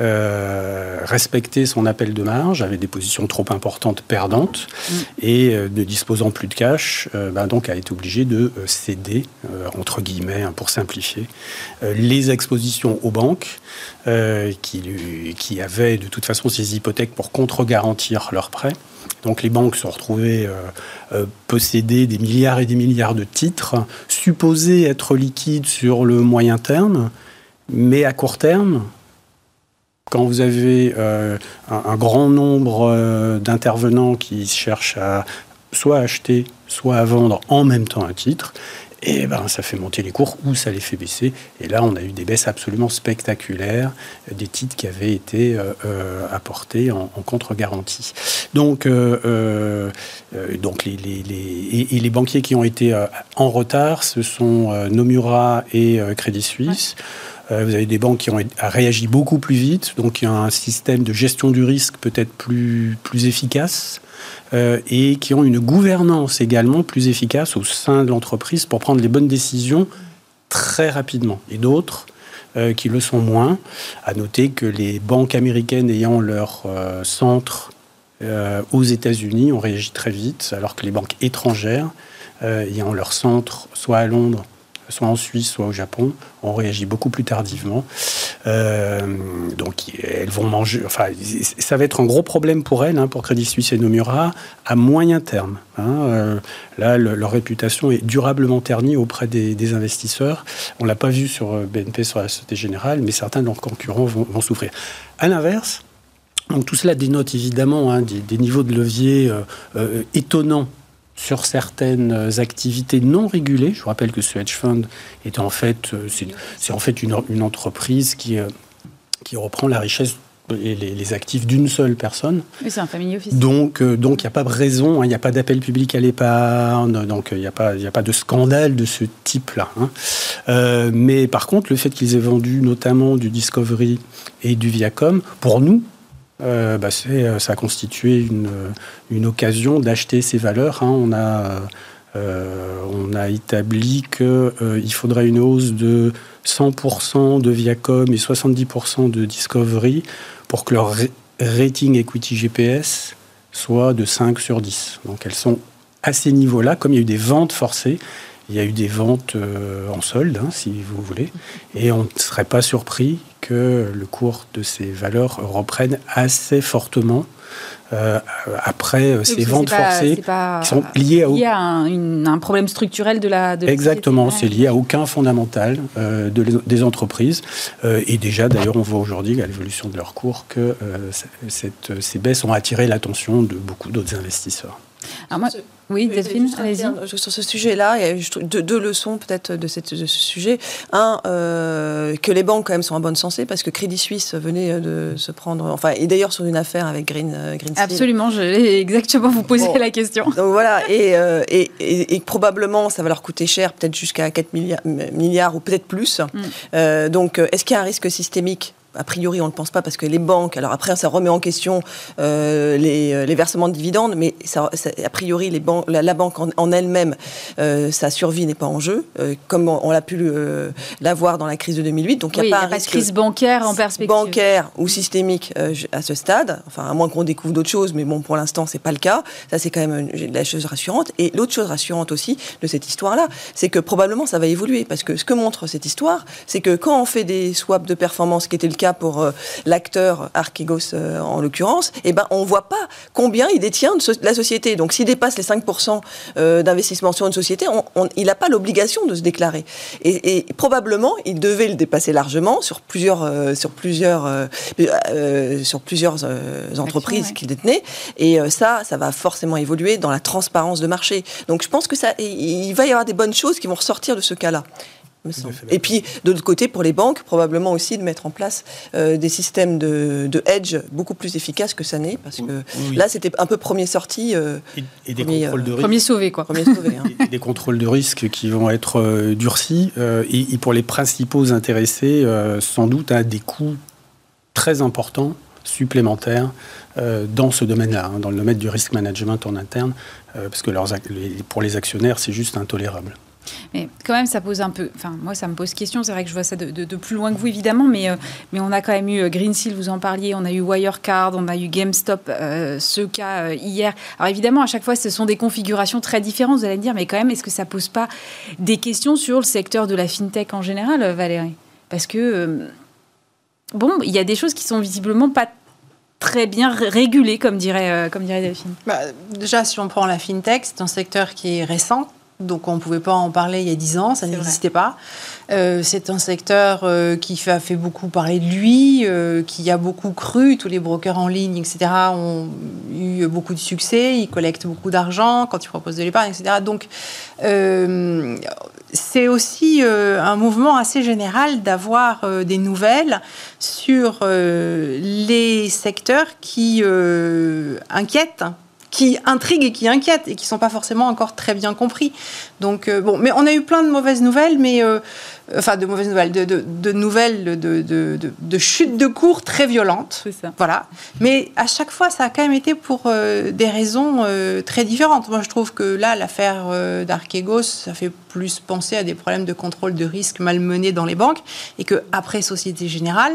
euh, respecter son appel de marge, avait des positions trop importantes perdantes, mm. et euh, ne disposant plus de cash, ben donc a été obligé de céder, entre guillemets, hein, pour simplifier, les expositions aux banques, qui, qui avaient de toute façon ces hypothèques pour contre-garantir leurs prêts. Donc les banques se sont retrouvées euh, euh, posséder des milliards et des milliards de titres, supposés être liquides sur le moyen terme, mais à court terme, quand vous avez euh, un, grand nombre d'intervenants qui cherchent à soit acheter, soit à vendre en même temps un titre, et ben, ça fait monter les cours ou ça les fait baisser. Et là, on a eu des baisses absolument spectaculaires, des titres qui avaient été euh, euh, apportés en, contre-garantie. Donc, euh, donc les, les, les et, les banquiers qui ont été en retard, ce sont Nomura et Crédit Suisse. vous avez des banques qui ont réagi beaucoup plus vite, donc il y a un système de gestion du risque peut-être plus, plus efficace. Euh, et qui ont une gouvernance également plus efficace au sein de l'entreprise pour prendre les bonnes décisions très rapidement. Et d'autres euh, qui le sont moins. À noter que les banques américaines ayant leur euh, centre aux États-Unis ont réagi très vite, alors que les banques étrangères ayant leur centre soit à Londres, soit en Suisse, soit au Japon, ont réagi beaucoup plus tardivement. Euh, donc elles vont manger. Enfin, ça va être un gros problème pour elles, hein, pour Crédit Suisse et Nomura, à moyen terme. Hein. Euh, là, leur réputation est durablement ternie auprès des, investisseurs. On l'a pas vu sur euh, BNP, sur la Société Générale, mais certains de leurs concurrents vont, souffrir. À l'inverse, donc tout cela dénote évidemment hein, des, niveaux de levier étonnants sur certaines activités non régulées. Je vous rappelle que ce hedge fund est en fait, euh, c'est en fait une, entreprise qui, euh, qui reprend la richesse et les, actifs d'une seule personne. Oui, c'est un family office. Donc, euh, donc il n'y a pas de raison, hein, il n'y a pas d'appel public à l'épargne, donc il n'y a, pas, a pas de scandale de ce type-là. Hein. mais par contre, le fait qu'ils aient vendu notamment du Discovery et du Viacom, pour nous, euh, bah euh, ça a constitué une, une occasion d'acheter ces valeurs. Hein. On, a, euh, on a établi qu'il faudrait une hausse de 100% de Viacom et 70% de Discovery pour que leur rating equity GPS soit de 5 sur 10. Donc elles sont à ces niveaux-là, comme il y a eu des ventes forcées, il y a eu des ventes en solde, hein, si vous voulez, et on ne serait pas surpris que le cours de ces valeurs reprenne assez fortement euh, après euh, ces ventes forcées qui sont liées à, un, problème structurel de la. Exactement, c'est lié à aucun fondamental euh, des entreprises. et déjà, d'ailleurs, on voit aujourd'hui à l'évolution de leur cours que cette, ces baisses ont attiré l'attention de beaucoup d'autres investisseurs. Alors moi, oui, Delphine, allez-y. Sur ce sujet-là, il y a deux, deux leçons peut-être de, cette, de ce sujet. Un, euh, que les banques quand même sont en bonne santé parce que Crédit Suisse venait de se prendre, enfin, et d'ailleurs sur une affaire avec Green, euh, Green Absolument, je vais exactement vous poser la question. Donc voilà, euh, et, et, et, probablement ça va leur coûter cher, peut-être jusqu'à 4 milliards, milliards ou peut-être plus. Mm. donc est-ce qu'il y a un risque systémique a priori on ne le pense pas parce que les banques, alors après ça remet en question euh, les, les, versements de dividendes, mais ça, a priori les la, banque en, elle-même, euh, sa survie n'est pas en jeu, euh, comme on, l'a pu l'avoir dans la crise de 2008. Donc il n'y a, pas, de crise bancaire en perspective. Bancaire ou systémique à ce stade, enfin à moins qu'on découvre d'autres choses, mais bon pour l'instant c'est pas le cas. Ça c'est quand même la chose rassurante. Et l'autre chose rassurante aussi de cette histoire-là, c'est que probablement ça va évoluer parce que ce que montre cette histoire, c'est que quand on fait des swaps de performance, ce qui était le cas pour euh, l'acteur Archegos euh, en l'occurrence, eh ben, on ne voit pas combien il détient de, la société. Donc s'il dépasse les 5% euh, d'investissement sur une société, il n'a pas l'obligation de se déclarer. Et, probablement, il devait le dépasser largement sur plusieurs, sur plusieurs, sur plusieurs entreprises qu'il détenait. Et ça, ça va forcément évoluer dans la transparence de marché. Donc je pense que ça, il va y avoir des bonnes choses qui vont ressortir de ce cas-là. Et puis, de l'autre côté, pour les banques, probablement aussi de mettre en place euh, des systèmes de, hedge beaucoup plus efficaces que ça n'est, parce que là, c'était un peu premier sorti. Euh, et, des contrôles de risque. Premier sauvé, quoi. Premier sauvé, *laughs* hein. des contrôles de risque qui vont être euh, durcis, et, pour les principaux intéressés, sans doute à des coûts très importants supplémentaires dans ce domaine-là, hein, dans le domaine du risk management en interne, parce que leurs, pour les actionnaires, c'est juste intolérable. Mais quand même, ça pose un peu. Enfin, moi, ça me pose question. C'est vrai que je vois ça de, plus loin que vous, évidemment. Mais, euh, mais on a quand même eu euh, Greensill, vous en parliez. On a eu Wirecard, on a eu GameStop, euh, ce cas hier. Alors évidemment, à chaque fois, ce sont des configurations très différentes, vous allez me dire. Mais quand même, est-ce que ça pose pas des questions sur le secteur de la fintech en général, Valérie? Parce que. bon, il y a des choses qui sont visiblement pas très bien régulées, comme dirait, comme dirait Delphine bah, Déjà, si on prend la fintech, c'est un secteur qui est récent, donc on ne pouvait pas en parler il y a dix ans, ça n'existait pas. Euh, c'est un secteur euh, qui a fait beaucoup parler de lui, euh, qui a beaucoup cru. Tous les brokers en ligne, etc., ont eu beaucoup de succès. Ils collectent beaucoup d'argent quand ils proposent de l'épargne, etc. Donc c'est aussi un mouvement assez général d'avoir des nouvelles sur les secteurs qui inquiètent qui intriguent et qui inquiètent et qui sont pas forcément encore très bien compris. Donc euh, bon, mais on a eu plein de mauvaises nouvelles, mais euh, enfin de mauvaises nouvelles, de, de, de nouvelles de, de, chutes de cours très violentes. Ça. Voilà. Mais à chaque fois, ça a quand même été pour euh, des raisons très différentes. Moi, je trouve que là, l'affaire d'Archegos, ça fait plus penser à des problèmes de contrôle de risque malmenés dans les banques, et que après Société Générale,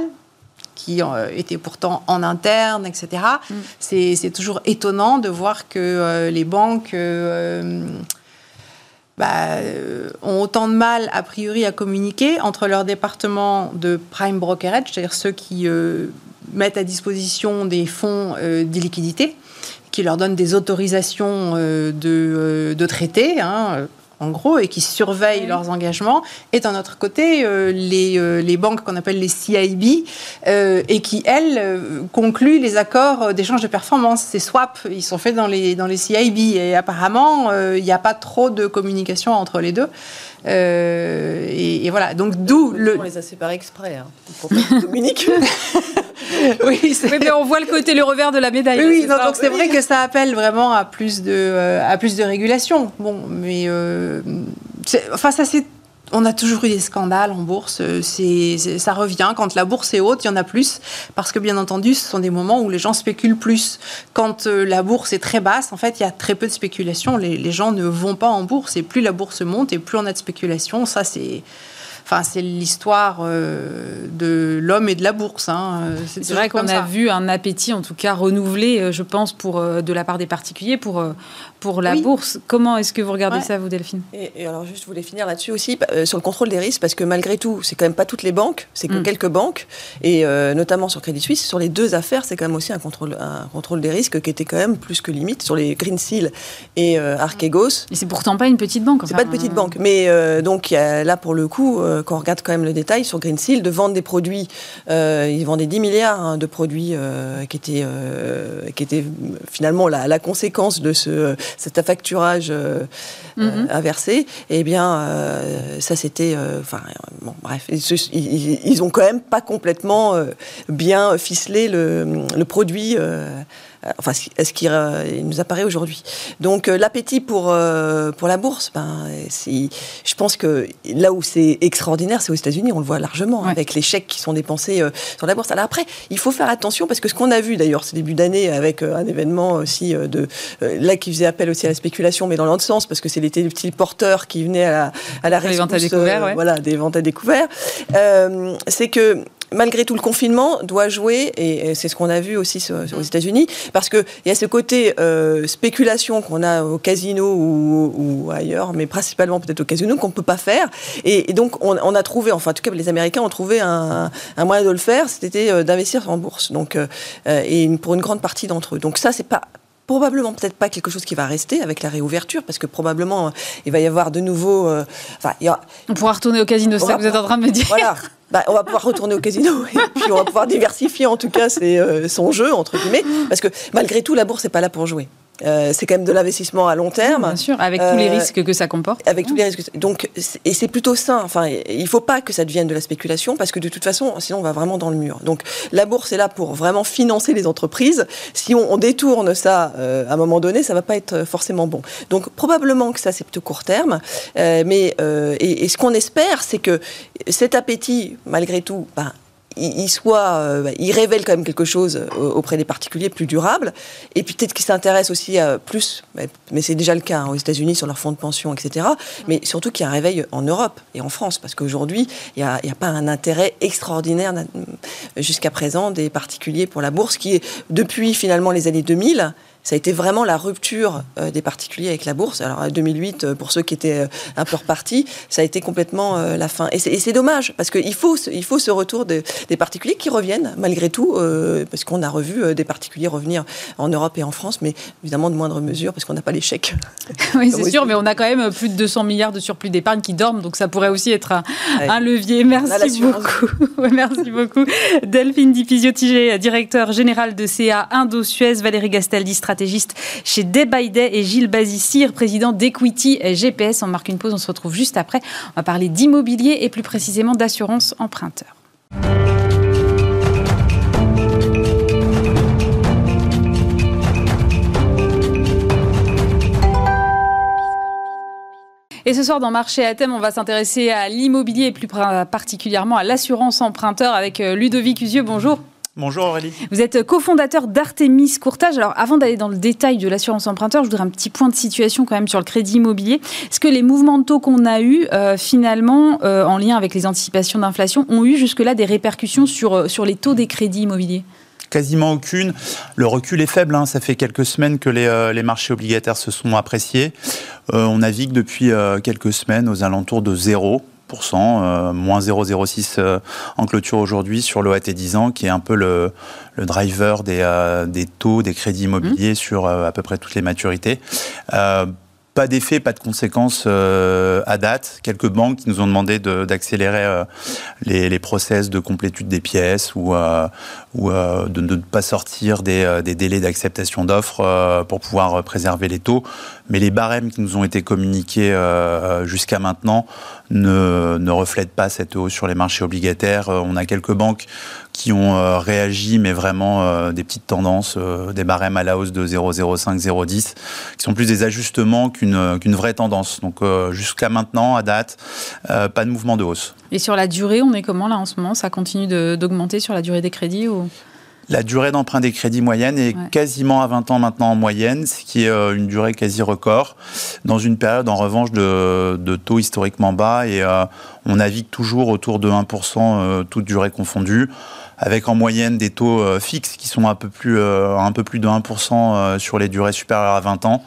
qui euh, étaient pourtant en interne, etc. Mm. C'est toujours étonnant de voir que euh, les banques euh, bah, ont autant de mal, a priori, à communiquer entre leur département de prime brokerage, c'est-à-dire ceux qui mettent à disposition des fonds d'illiquidité, qui leur donnent des autorisations de, de traiter. Hein, en gros, et qui surveillent leurs engagements, et d'un autre côté, euh, les, euh, les, banques qu'on appelle les CIB, euh, et qui, elles, concluent les accords d'échange de performance. Ces swaps, ils sont faits dans les, dans les CIB, et apparemment, il n'y a pas trop de communication entre les deux. Et, voilà, donc d'où le... On les a séparés exprès, hein, pour communiquer. *laughs* oui, mais on voit le côté, le revers de la médaille. Oui, donc c'est vrai que ça appelle vraiment à plus de, euh, à plus de régulation. Bon, mais euh, enfin ça c'est on a toujours eu des scandales en bourse. C'est, ça revient. Quand la bourse est haute, il y en a plus. Parce que, bien entendu, ce sont des moments où les gens spéculent plus. Quand euh, la bourse est très basse, en fait, il y a très peu de spéculation. Les, les gens ne vont pas en bourse. Et plus la bourse monte et plus on a de spéculation. Ça, c'est Enfin, c'est l'histoire euh, de l'homme et de la bourse. Hein. C'est vrai qu'on a vu un appétit, en tout cas renouvelé, euh, je pense, pour, euh, de la part des particuliers pour, pour la bourse. Comment est-ce que vous regardez ça, vous, Delphine? Et, alors, juste, je voulais finir là-dessus aussi, sur le contrôle des risques, parce que malgré tout, c'est quand même pas toutes les banques, c'est que mm. quelques banques, et notamment sur Crédit Suisse, sur les deux affaires, c'est quand même aussi un contrôle, un contrôle des risques qui était quand même plus que limite sur les Green Seal et Archegos. Et c'est pourtant pas une petite banque. C'est pas une petite banque, mais donc là, pour le coup, quand on regarde quand même le détail sur Greensill, de vendre des produits, euh, ils vendaient 10 milliards hein, de produits euh, qui, étaient, euh, qui étaient finalement la, conséquence de ce, cet affacturage mm-hmm. inversé. Eh bien, ça c'était. Enfin, bon, bref, ils, ils, ont quand même pas complètement bien ficelé le, le produit enfin, ce qui nous apparaît aujourd'hui. Donc l'appétit pour, pour la bourse, ben, je pense que là où c'est extraordinaire, c'est aux États-Unis, on le voit largement, avec les chèques qui sont dépensés sur la bourse. Alors après, il faut faire attention parce que ce qu'on a vu d'ailleurs ce début d'année avec un événement aussi de là qui faisait appel aussi à la spéculation, mais dans l'autre sens, parce que c'est les petits porteurs qui venaient à la, à la des ventes à découvert, voilà, des ventes à découvert. c'est que malgré tout, le confinement doit jouer, et c'est ce qu'on a vu aussi aux États-Unis, parce qu'il y a ce côté euh, spéculation qu'on a au casino ou, ailleurs, mais principalement peut-être au casino, qu'on ne peut pas faire. Et, donc, on, a trouvé, enfin, en tout cas, les Américains ont trouvé un, moyen de le faire, c'était euh, d'investir en bourse. Donc, euh, et pour une grande partie d'entre eux. Donc, ça, c'est pas probablement peut-être pas quelque chose qui va rester avec la réouverture, parce que probablement il va y avoir de nouveau. enfin, On pourra retourner au casino, c'est ça que vous êtes en train de me dire. Voilà. *laughs* Bah, on va pouvoir retourner au casino *laughs* et puis on va pouvoir diversifier en tout cas euh, son jeu, entre guillemets, parce que malgré tout, la bourse n'est pas là pour jouer. Euh, c'est quand même de l'investissement à long terme. Bien sûr, avec tous les euh, risques que ça comporte. Avec tous les risques. Donc, et c'est plutôt sain. Enfin, il ne faut pas que ça devienne de la spéculation parce que de toute façon, sinon on va vraiment dans le mur. Donc, la bourse est là pour vraiment financer les entreprises. Si on, détourne ça euh, à un moment donné, ça ne va pas être forcément bon. Donc, probablement que ça c'est plutôt court terme. mais et, ce qu'on espère, c'est que cet appétit, malgré tout, ben, il, soit, euh, il révèle quand même quelque chose euh, auprès des particuliers plus durable. Et puis peut-être qu'il s'intéresse aussi à plus, mais c'est déjà le cas hein, aux États-Unis sur leurs fonds de pension, etc. Mais surtout qu'il y a un réveil en Europe et en France, parce qu'aujourd'hui, il n'y a, a, pas un intérêt extraordinaire jusqu'à présent des particuliers pour la bourse, qui est depuis finalement les années 2000 ça a été vraiment la rupture euh, des particuliers avec la bourse. Alors, en 2008, euh, pour ceux qui étaient euh, un peu repartis, ça a été complètement la fin. Et c'est dommage, parce qu'il faut, il faut ce retour des particuliers qui reviennent, malgré tout, parce qu'on a revu des particuliers revenir en Europe et en France, mais évidemment de moindre mesure, parce qu'on n'a pas les *laughs* chèques. oui, c'est sûr, mais on a quand même plus de 200 milliards de surplus d'épargne qui dorment, donc ça pourrait aussi être un, levier. Merci beaucoup. *laughs* Merci beaucoup. Delphine Dipizio-Tigé, directeur général de CA Indo-Suez, Valérie Gastaldi, stratégiste chez Day Day, et Gilles Bazissir, président d'Equity GPS. On marque une pause, on se retrouve juste après. On va parler d'immobilier et plus précisément d'assurance emprunteur. Et ce soir, dans Marché à thème, on va s'intéresser à l'immobilier et plus particulièrement à l'assurance emprunteur avec euh, Ludovic Usieux. Bonjour. Bonjour Aurélie. Vous êtes cofondateur d'Artemis Courtage. Alors avant d'aller dans le détail de l'assurance emprunteur, je voudrais un petit point de situation quand même sur le crédit immobilier. Est-ce que les mouvements de taux qu'on a eus, euh, finalement, euh, en lien avec les anticipations d'inflation, ont eu jusque-là des répercussions sur, euh, sur les taux des crédits immobiliers? Quasiment aucune. Le recul est faible. Hein. Ça fait quelques semaines que les, les, marchés obligataires se sont appréciés. on navigue depuis quelques semaines aux alentours de zéro. Euh, moins 0,06 euh, en clôture aujourd'hui sur l'OAT 10 ans, qui est un peu le, driver des, euh, des, taux des crédits immobiliers mmh. sur à peu près toutes les maturités. Pas d'effet, pas de conséquences à date. Quelques banques qui nous ont demandé d'accélérer les, les, process de complétude des pièces ou, ou de, ne pas sortir des, des délais d'acceptation d'offres pour pouvoir préserver les taux. Mais les barèmes qui nous ont été communiqués jusqu'à maintenant ne, ne reflète pas cette hausse sur les marchés obligataires. Euh, on a quelques banques qui ont euh, réagi, mais vraiment euh, des petites tendances, des barèmes à la hausse de 0,05, 0,10, qui sont plus des ajustements qu'une qu'une vraie tendance. Donc jusqu'à maintenant, à date, pas de mouvement de hausse. Et sur la durée, on est comment là en ce moment? Ça continue d'augmenter sur la durée des crédits ou? La durée d'emprunt des crédits moyenne est quasiment à 20 ans maintenant en moyenne, ce qui est euh, une durée quasi record, dans une période en revanche de, taux historiquement bas et euh, on navigue toujours autour de 1%, euh, toute durée confondue avec en moyenne des taux euh, fixes qui sont un peu plus, euh, un peu plus de 1% euh, sur les durées supérieures à 20 ans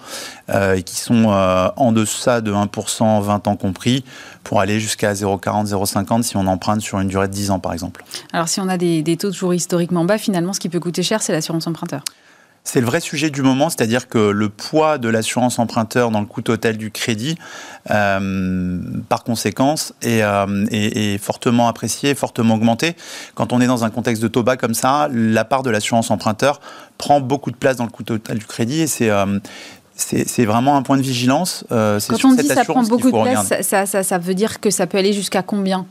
et qui sont en deçà de 1%, 20 ans compris, pour aller jusqu'à 0,40, 0,50 si on emprunte sur une durée de 10 ans par exemple. Alors si on a des, des taux toujours historiquement bas, finalement ce qui peut coûter cher, c'est l'assurance emprunteur. C'est le vrai sujet du moment, c'est-à-dire que le poids de l'assurance emprunteur dans le coût total du crédit, euh, par conséquence, euh, est, fortement apprécié, fortement augmenté. Quand on est dans un contexte de taux bas comme ça, la part de l'assurance emprunteur prend beaucoup de place dans le coût total du crédit et c'est euh, c'est vraiment un point de vigilance. Quand on dit ça prend beaucoup de place, ça, ça, ça, veut dire que ça peut aller jusqu'à combien?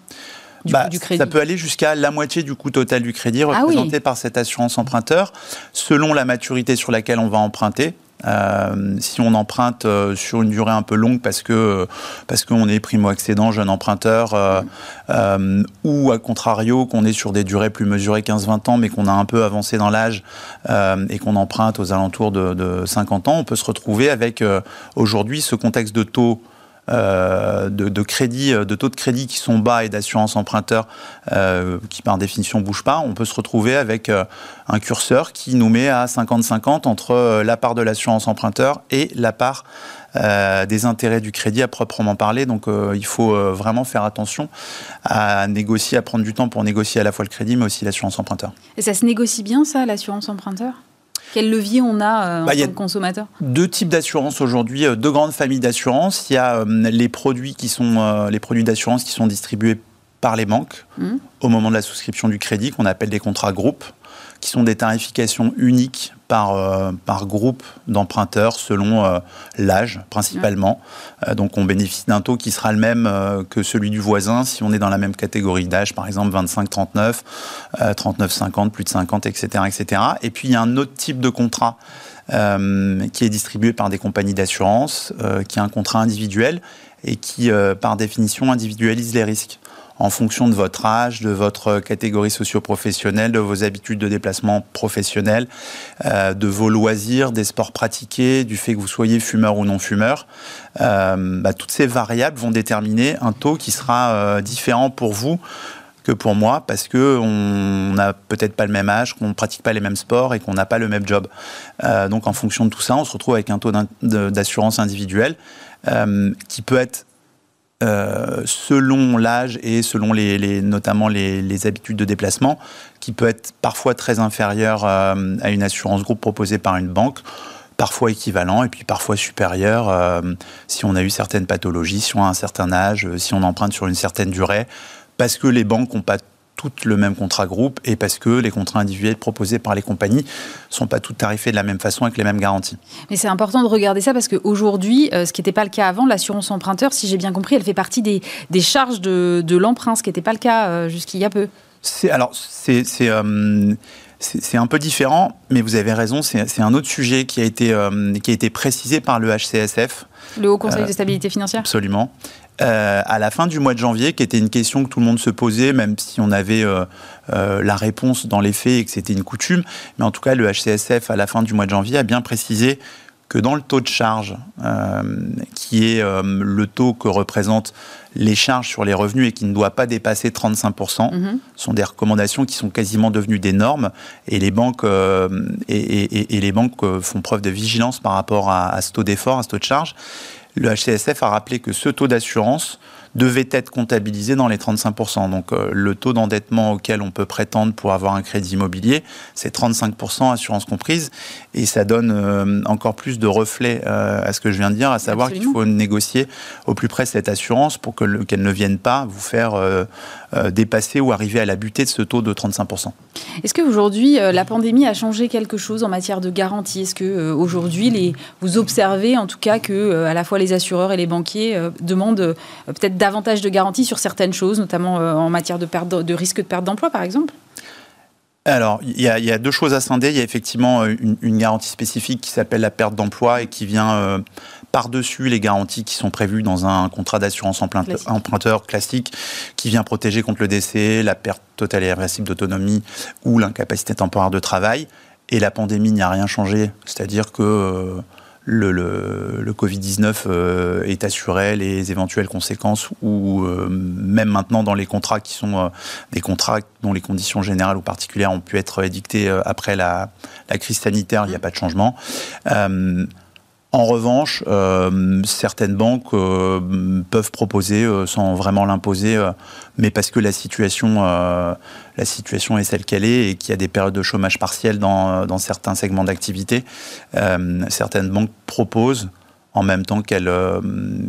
Du Bah, coût du crédit Ça peut aller jusqu'à la moitié du coût total du crédit Ah oui. représenté par cette assurance emprunteur, selon la maturité sur laquelle on va emprunter. Euh, si on emprunte euh, sur une durée un peu longue parce que parce qu'on est primo-accédant, jeune emprunteur, euh, euh, ou à contrario qu'on est sur des durées plus mesurées 15-20 ans, mais qu'on a un peu avancé dans l'âge euh, et qu'on emprunte aux alentours de, de 50 ans, on peut se retrouver avec euh, aujourd'hui ce contexte de taux euh, de, de crédit, euh, de taux de crédit qui sont bas et d'assurance emprunteur euh, qui par définition bougent pas, on peut se retrouver avec euh, un curseur qui nous met à 50-50 entre euh, la part de l'assurance emprunteur et la part euh, des intérêts du crédit à proprement parler. Donc euh, il faut euh, vraiment faire attention à négocier, à prendre du temps pour négocier à la fois le crédit mais aussi l'assurance emprunteur. Et ça se négocie bien, ça, l'assurance emprunteur? Quel levier on a euh, en Bah, tant que consommateur deux types d'assurance aujourd'hui, euh, deux grandes familles d'assurance. Il y a euh, les produits qui sont les produits d'assurance qui sont distribués par les banques Mhm. au moment de la souscription du crédit, qu'on appelle des contrats groupes, qui sont des tarifications uniques par, euh, par groupe d'emprunteurs selon euh, l'âge principalement. Euh, donc on bénéficie d'un taux qui sera le même que celui du voisin si on est dans la même catégorie d'âge, par exemple 25-39, euh, 39-50, plus de 50, etc., etc. Et puis il y a un autre type de contrat qui est distribué par des compagnies d'assurance, qui est un contrat individuel et qui, par définition, individualise les risques en fonction de votre âge, de votre catégorie socio-professionnelle, de vos habitudes de déplacement professionnel, euh, de vos loisirs, des sports pratiqués, du fait que vous soyez fumeur ou non fumeur. Euh, bah, toutes ces variables vont déterminer un taux qui sera euh, différent pour vous que pour moi parce que on n'a peut-être pas le même âge, qu'on ne pratique pas les mêmes sports et qu'on n'a pas le même job. Donc en fonction de tout ça, on se retrouve avec un taux d'assurance individuelle qui peut être euh, selon l'âge et selon les, notamment les, habitudes de déplacement, qui peut être parfois très inférieur euh, à une assurance groupe proposée par une banque, parfois équivalent et puis parfois supérieur euh, si on a eu certaines pathologies, si on a un certain âge, si on emprunte sur une certaine durée, parce que les banques n'ont pas toutes le même contrat groupe et parce que les contrats individuels proposés par les compagnies sont pas tous tarifés de la même façon avec les mêmes garanties. Mais c'est important de regarder ça parce qu'aujourd'hui, euh, ce qui n'était pas le cas avant, l'assurance emprunteur, si j'ai bien compris, elle fait partie des, des charges de, de l'emprunt, ce qui n'était pas le cas euh, jusqu'il y a peu. C'est alors c'est c'est euh, c'est un peu différent, mais vous avez raison. C'est un autre sujet qui a été euh, qui a été précisé par le HCSF Le Haut Conseil Euh, de stabilité financière absolument. Euh, à la fin du mois de janvier, qui était une question que tout le monde se posait, même si on avait la réponse dans les faits et que c'était une coutume. Mais en tout cas, le HCSF, à la fin du mois de janvier, a bien précisé que dans le taux de charge, euh, qui est euh, le taux que représentent les charges sur les revenus et qui ne doit pas dépasser 35%, Mhm. sont des recommandations qui sont quasiment devenues des normes et les banques, euh, et, et- et les banques font preuve de vigilance par rapport à, à ce taux d'effort, à ce taux de charge. Le HCSF a rappelé que ce taux d'assurance devait être comptabilisé dans les 35%. Donc euh, le taux d'endettement auquel on peut prétendre pour avoir un crédit immobilier, c'est 35% assurance comprise. Et ça donne euh, encore plus de reflet euh, à ce que je viens de dire, à savoir qu'il faut négocier au plus près cette assurance pour que le- qu'elle ne vienne pas vous faire euh, dépasser ou arriver à la butée de ce taux de 35%. Est-ce qu'aujourd'hui, la pandémie a changé quelque chose en matière de garantie? Est-ce que aujourd'hui, les, vous observez en tout cas que à la fois les assureurs et les banquiers demandent peut-être davantage de garanties sur certaines choses, notamment euh, en matière de, perte de, de risque de perte d'emploi, par exemple? Alors, il y, a, il y a deux choses à scinder. Il y a effectivement euh, une, une garantie spécifique qui s'appelle la perte d'emploi et qui vient euh, par-dessus les garanties qui sont prévues dans un contrat d'assurance emprunteur classique, qui vient protéger contre le décès, la perte totale et irréversible d'autonomie ou l'incapacité temporaire de travail. Et la pandémie n'y a rien changé. C'est-à-dire que euh, le, le- le Covid-19 euh, est assuré, les éventuelles conséquences, ou euh, même maintenant dans les contrats qui sont euh, des contrats dont les conditions générales ou particulières ont pu être édictées après la, la crise sanitaire, il n'y a pas de changement. En revanche, euh, certaines banques euh, peuvent proposer, euh, sans vraiment l'imposer, mais parce que la situation, est celle qu'elle est et qu'il y a des périodes de chômage partiel dans, certains segments d'activité, certaines banques proposent en même temps qu'elle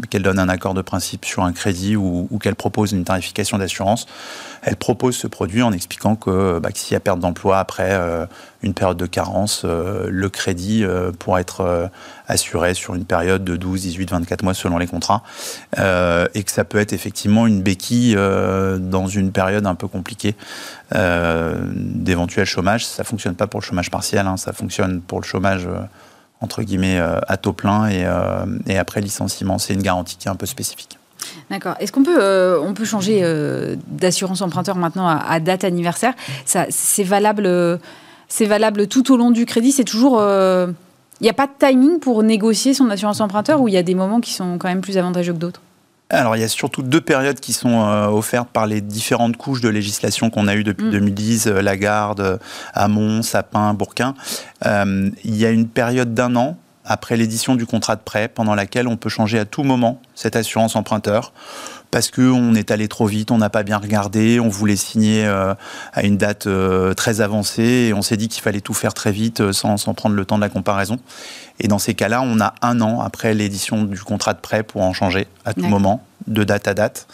qu'elle donne un accord de principe sur un crédit ou, qu'elle propose une tarification d'assurance. Elle propose ce produit en expliquant que, bah, s'il y a perte d'emploi après une période de carence, le crédit pourra être assuré sur une période de 12, 18, 24 mois selon les contrats, et que ça peut être effectivement une béquille dans une période un peu compliquée d'éventuel chômage. Ça fonctionne pas pour le chômage partiel, hein, ça fonctionne pour le chômage entre guillemets, euh, à taux plein et, euh, et après licenciement. C'est une garantie qui est un peu spécifique. D'accord. Est-ce qu'on peut, euh, peut changer d'assurance emprunteur maintenant à, date anniversaire? C'est valable, valable tout au long du crédit? C'est toujours. Il n'y a pas de timing pour négocier son assurance emprunteur ou il y a des moments qui sont quand même plus avantageux que d'autres? Alors, il y a surtout deux périodes qui sont euh, offertes par les différentes couches de législation qu'on a eues depuis 2010, mm. euh, Lagarde, euh, Hamon, Sapin, Bourquin. il y a une période d'un an après l'édition du contrat de prêt, pendant laquelle on peut changer à tout moment cette assurance emprunteur parce qu'on est allé trop vite, on n'a pas bien regardé, on voulait signer à une date très avancée et on s'est dit qu'il fallait tout faire très vite sans, sans, prendre le temps de la comparaison. Et dans ces cas-là, on a un an après l'édition du contrat de prêt pour en changer à tout moment, de date à date.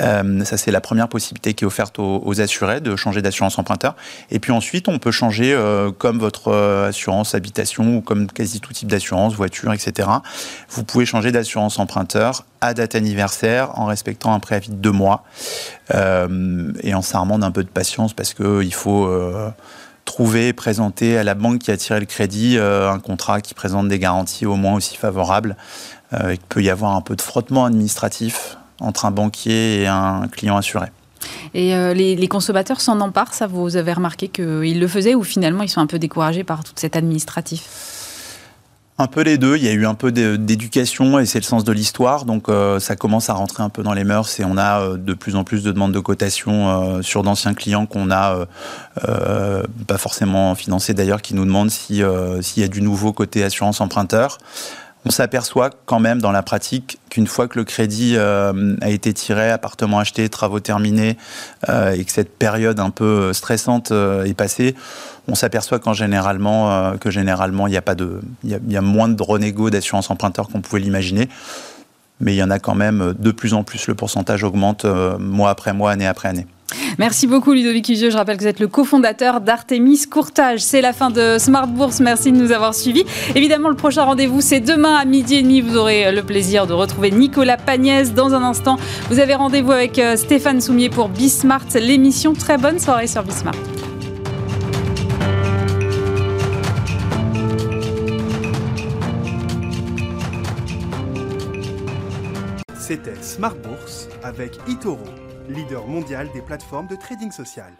Euh, ça, c'est la première possibilité qui est offerte aux, assurés de changer d'assurance emprunteur. Et puis ensuite, on peut changer euh, comme votre euh, assurance habitation ou comme quasi tout type d'assurance, voiture, etc. Vous pouvez changer d'assurance emprunteur à date anniversaire en respectant un préavis de deux mois et en s'armant d'un peu de patience parce qu'il faut trouver, présenter à la banque qui a tiré le crédit euh, un contrat qui présente des garanties au moins aussi favorables. Euh, il peut y avoir un peu de frottement administratif entre un banquier et un client assuré. Et euh, les, consommateurs s'en emparent, ça vous avez remarqué qu'ils le faisaient ou finalement ils sont un peu découragés par tout cet administratif? Un peu les deux. Il y a eu un peu d'éducation et c'est le sens de l'histoire. Donc euh, ça commence à rentrer un peu dans les mœurs et on a euh, de plus en plus de demandes de cotation euh, sur d'anciens clients qu'on a pas forcément financés d'ailleurs, qui nous demandent s'il y a du nouveau côté assurance emprunteur. On s'aperçoit quand même dans la pratique qu'une fois que le crédit a été tiré, appartement acheté, travaux terminés, et que cette période un peu stressante est passée, on s'aperçoit qu'en généralement, euh, que généralement, il y a pas de, il y, a moins de renégo d'assurance emprunteur qu'on pouvait l'imaginer. Mais il y en a quand même de plus en plus. Le pourcentage augmente euh, mois après mois, année après année. Merci beaucoup Ludovic Usieux. Je rappelle que vous êtes le cofondateur d'Artemis Courtage. C'est la fin de Smart Bourse. Merci de nous avoir suivis. Évidemment, le prochain rendez-vous, c'est demain à midi et demi. Vous aurez le plaisir de retrouver Nicolas Pagnès dans un instant. Vous avez rendez-vous avec euh, Stéphane Soumier pour Bismart, l'émission. Très bonne soirée sur Bismart. C'était Smart Bourse avec Itoro, leader mondial des plateformes de trading social.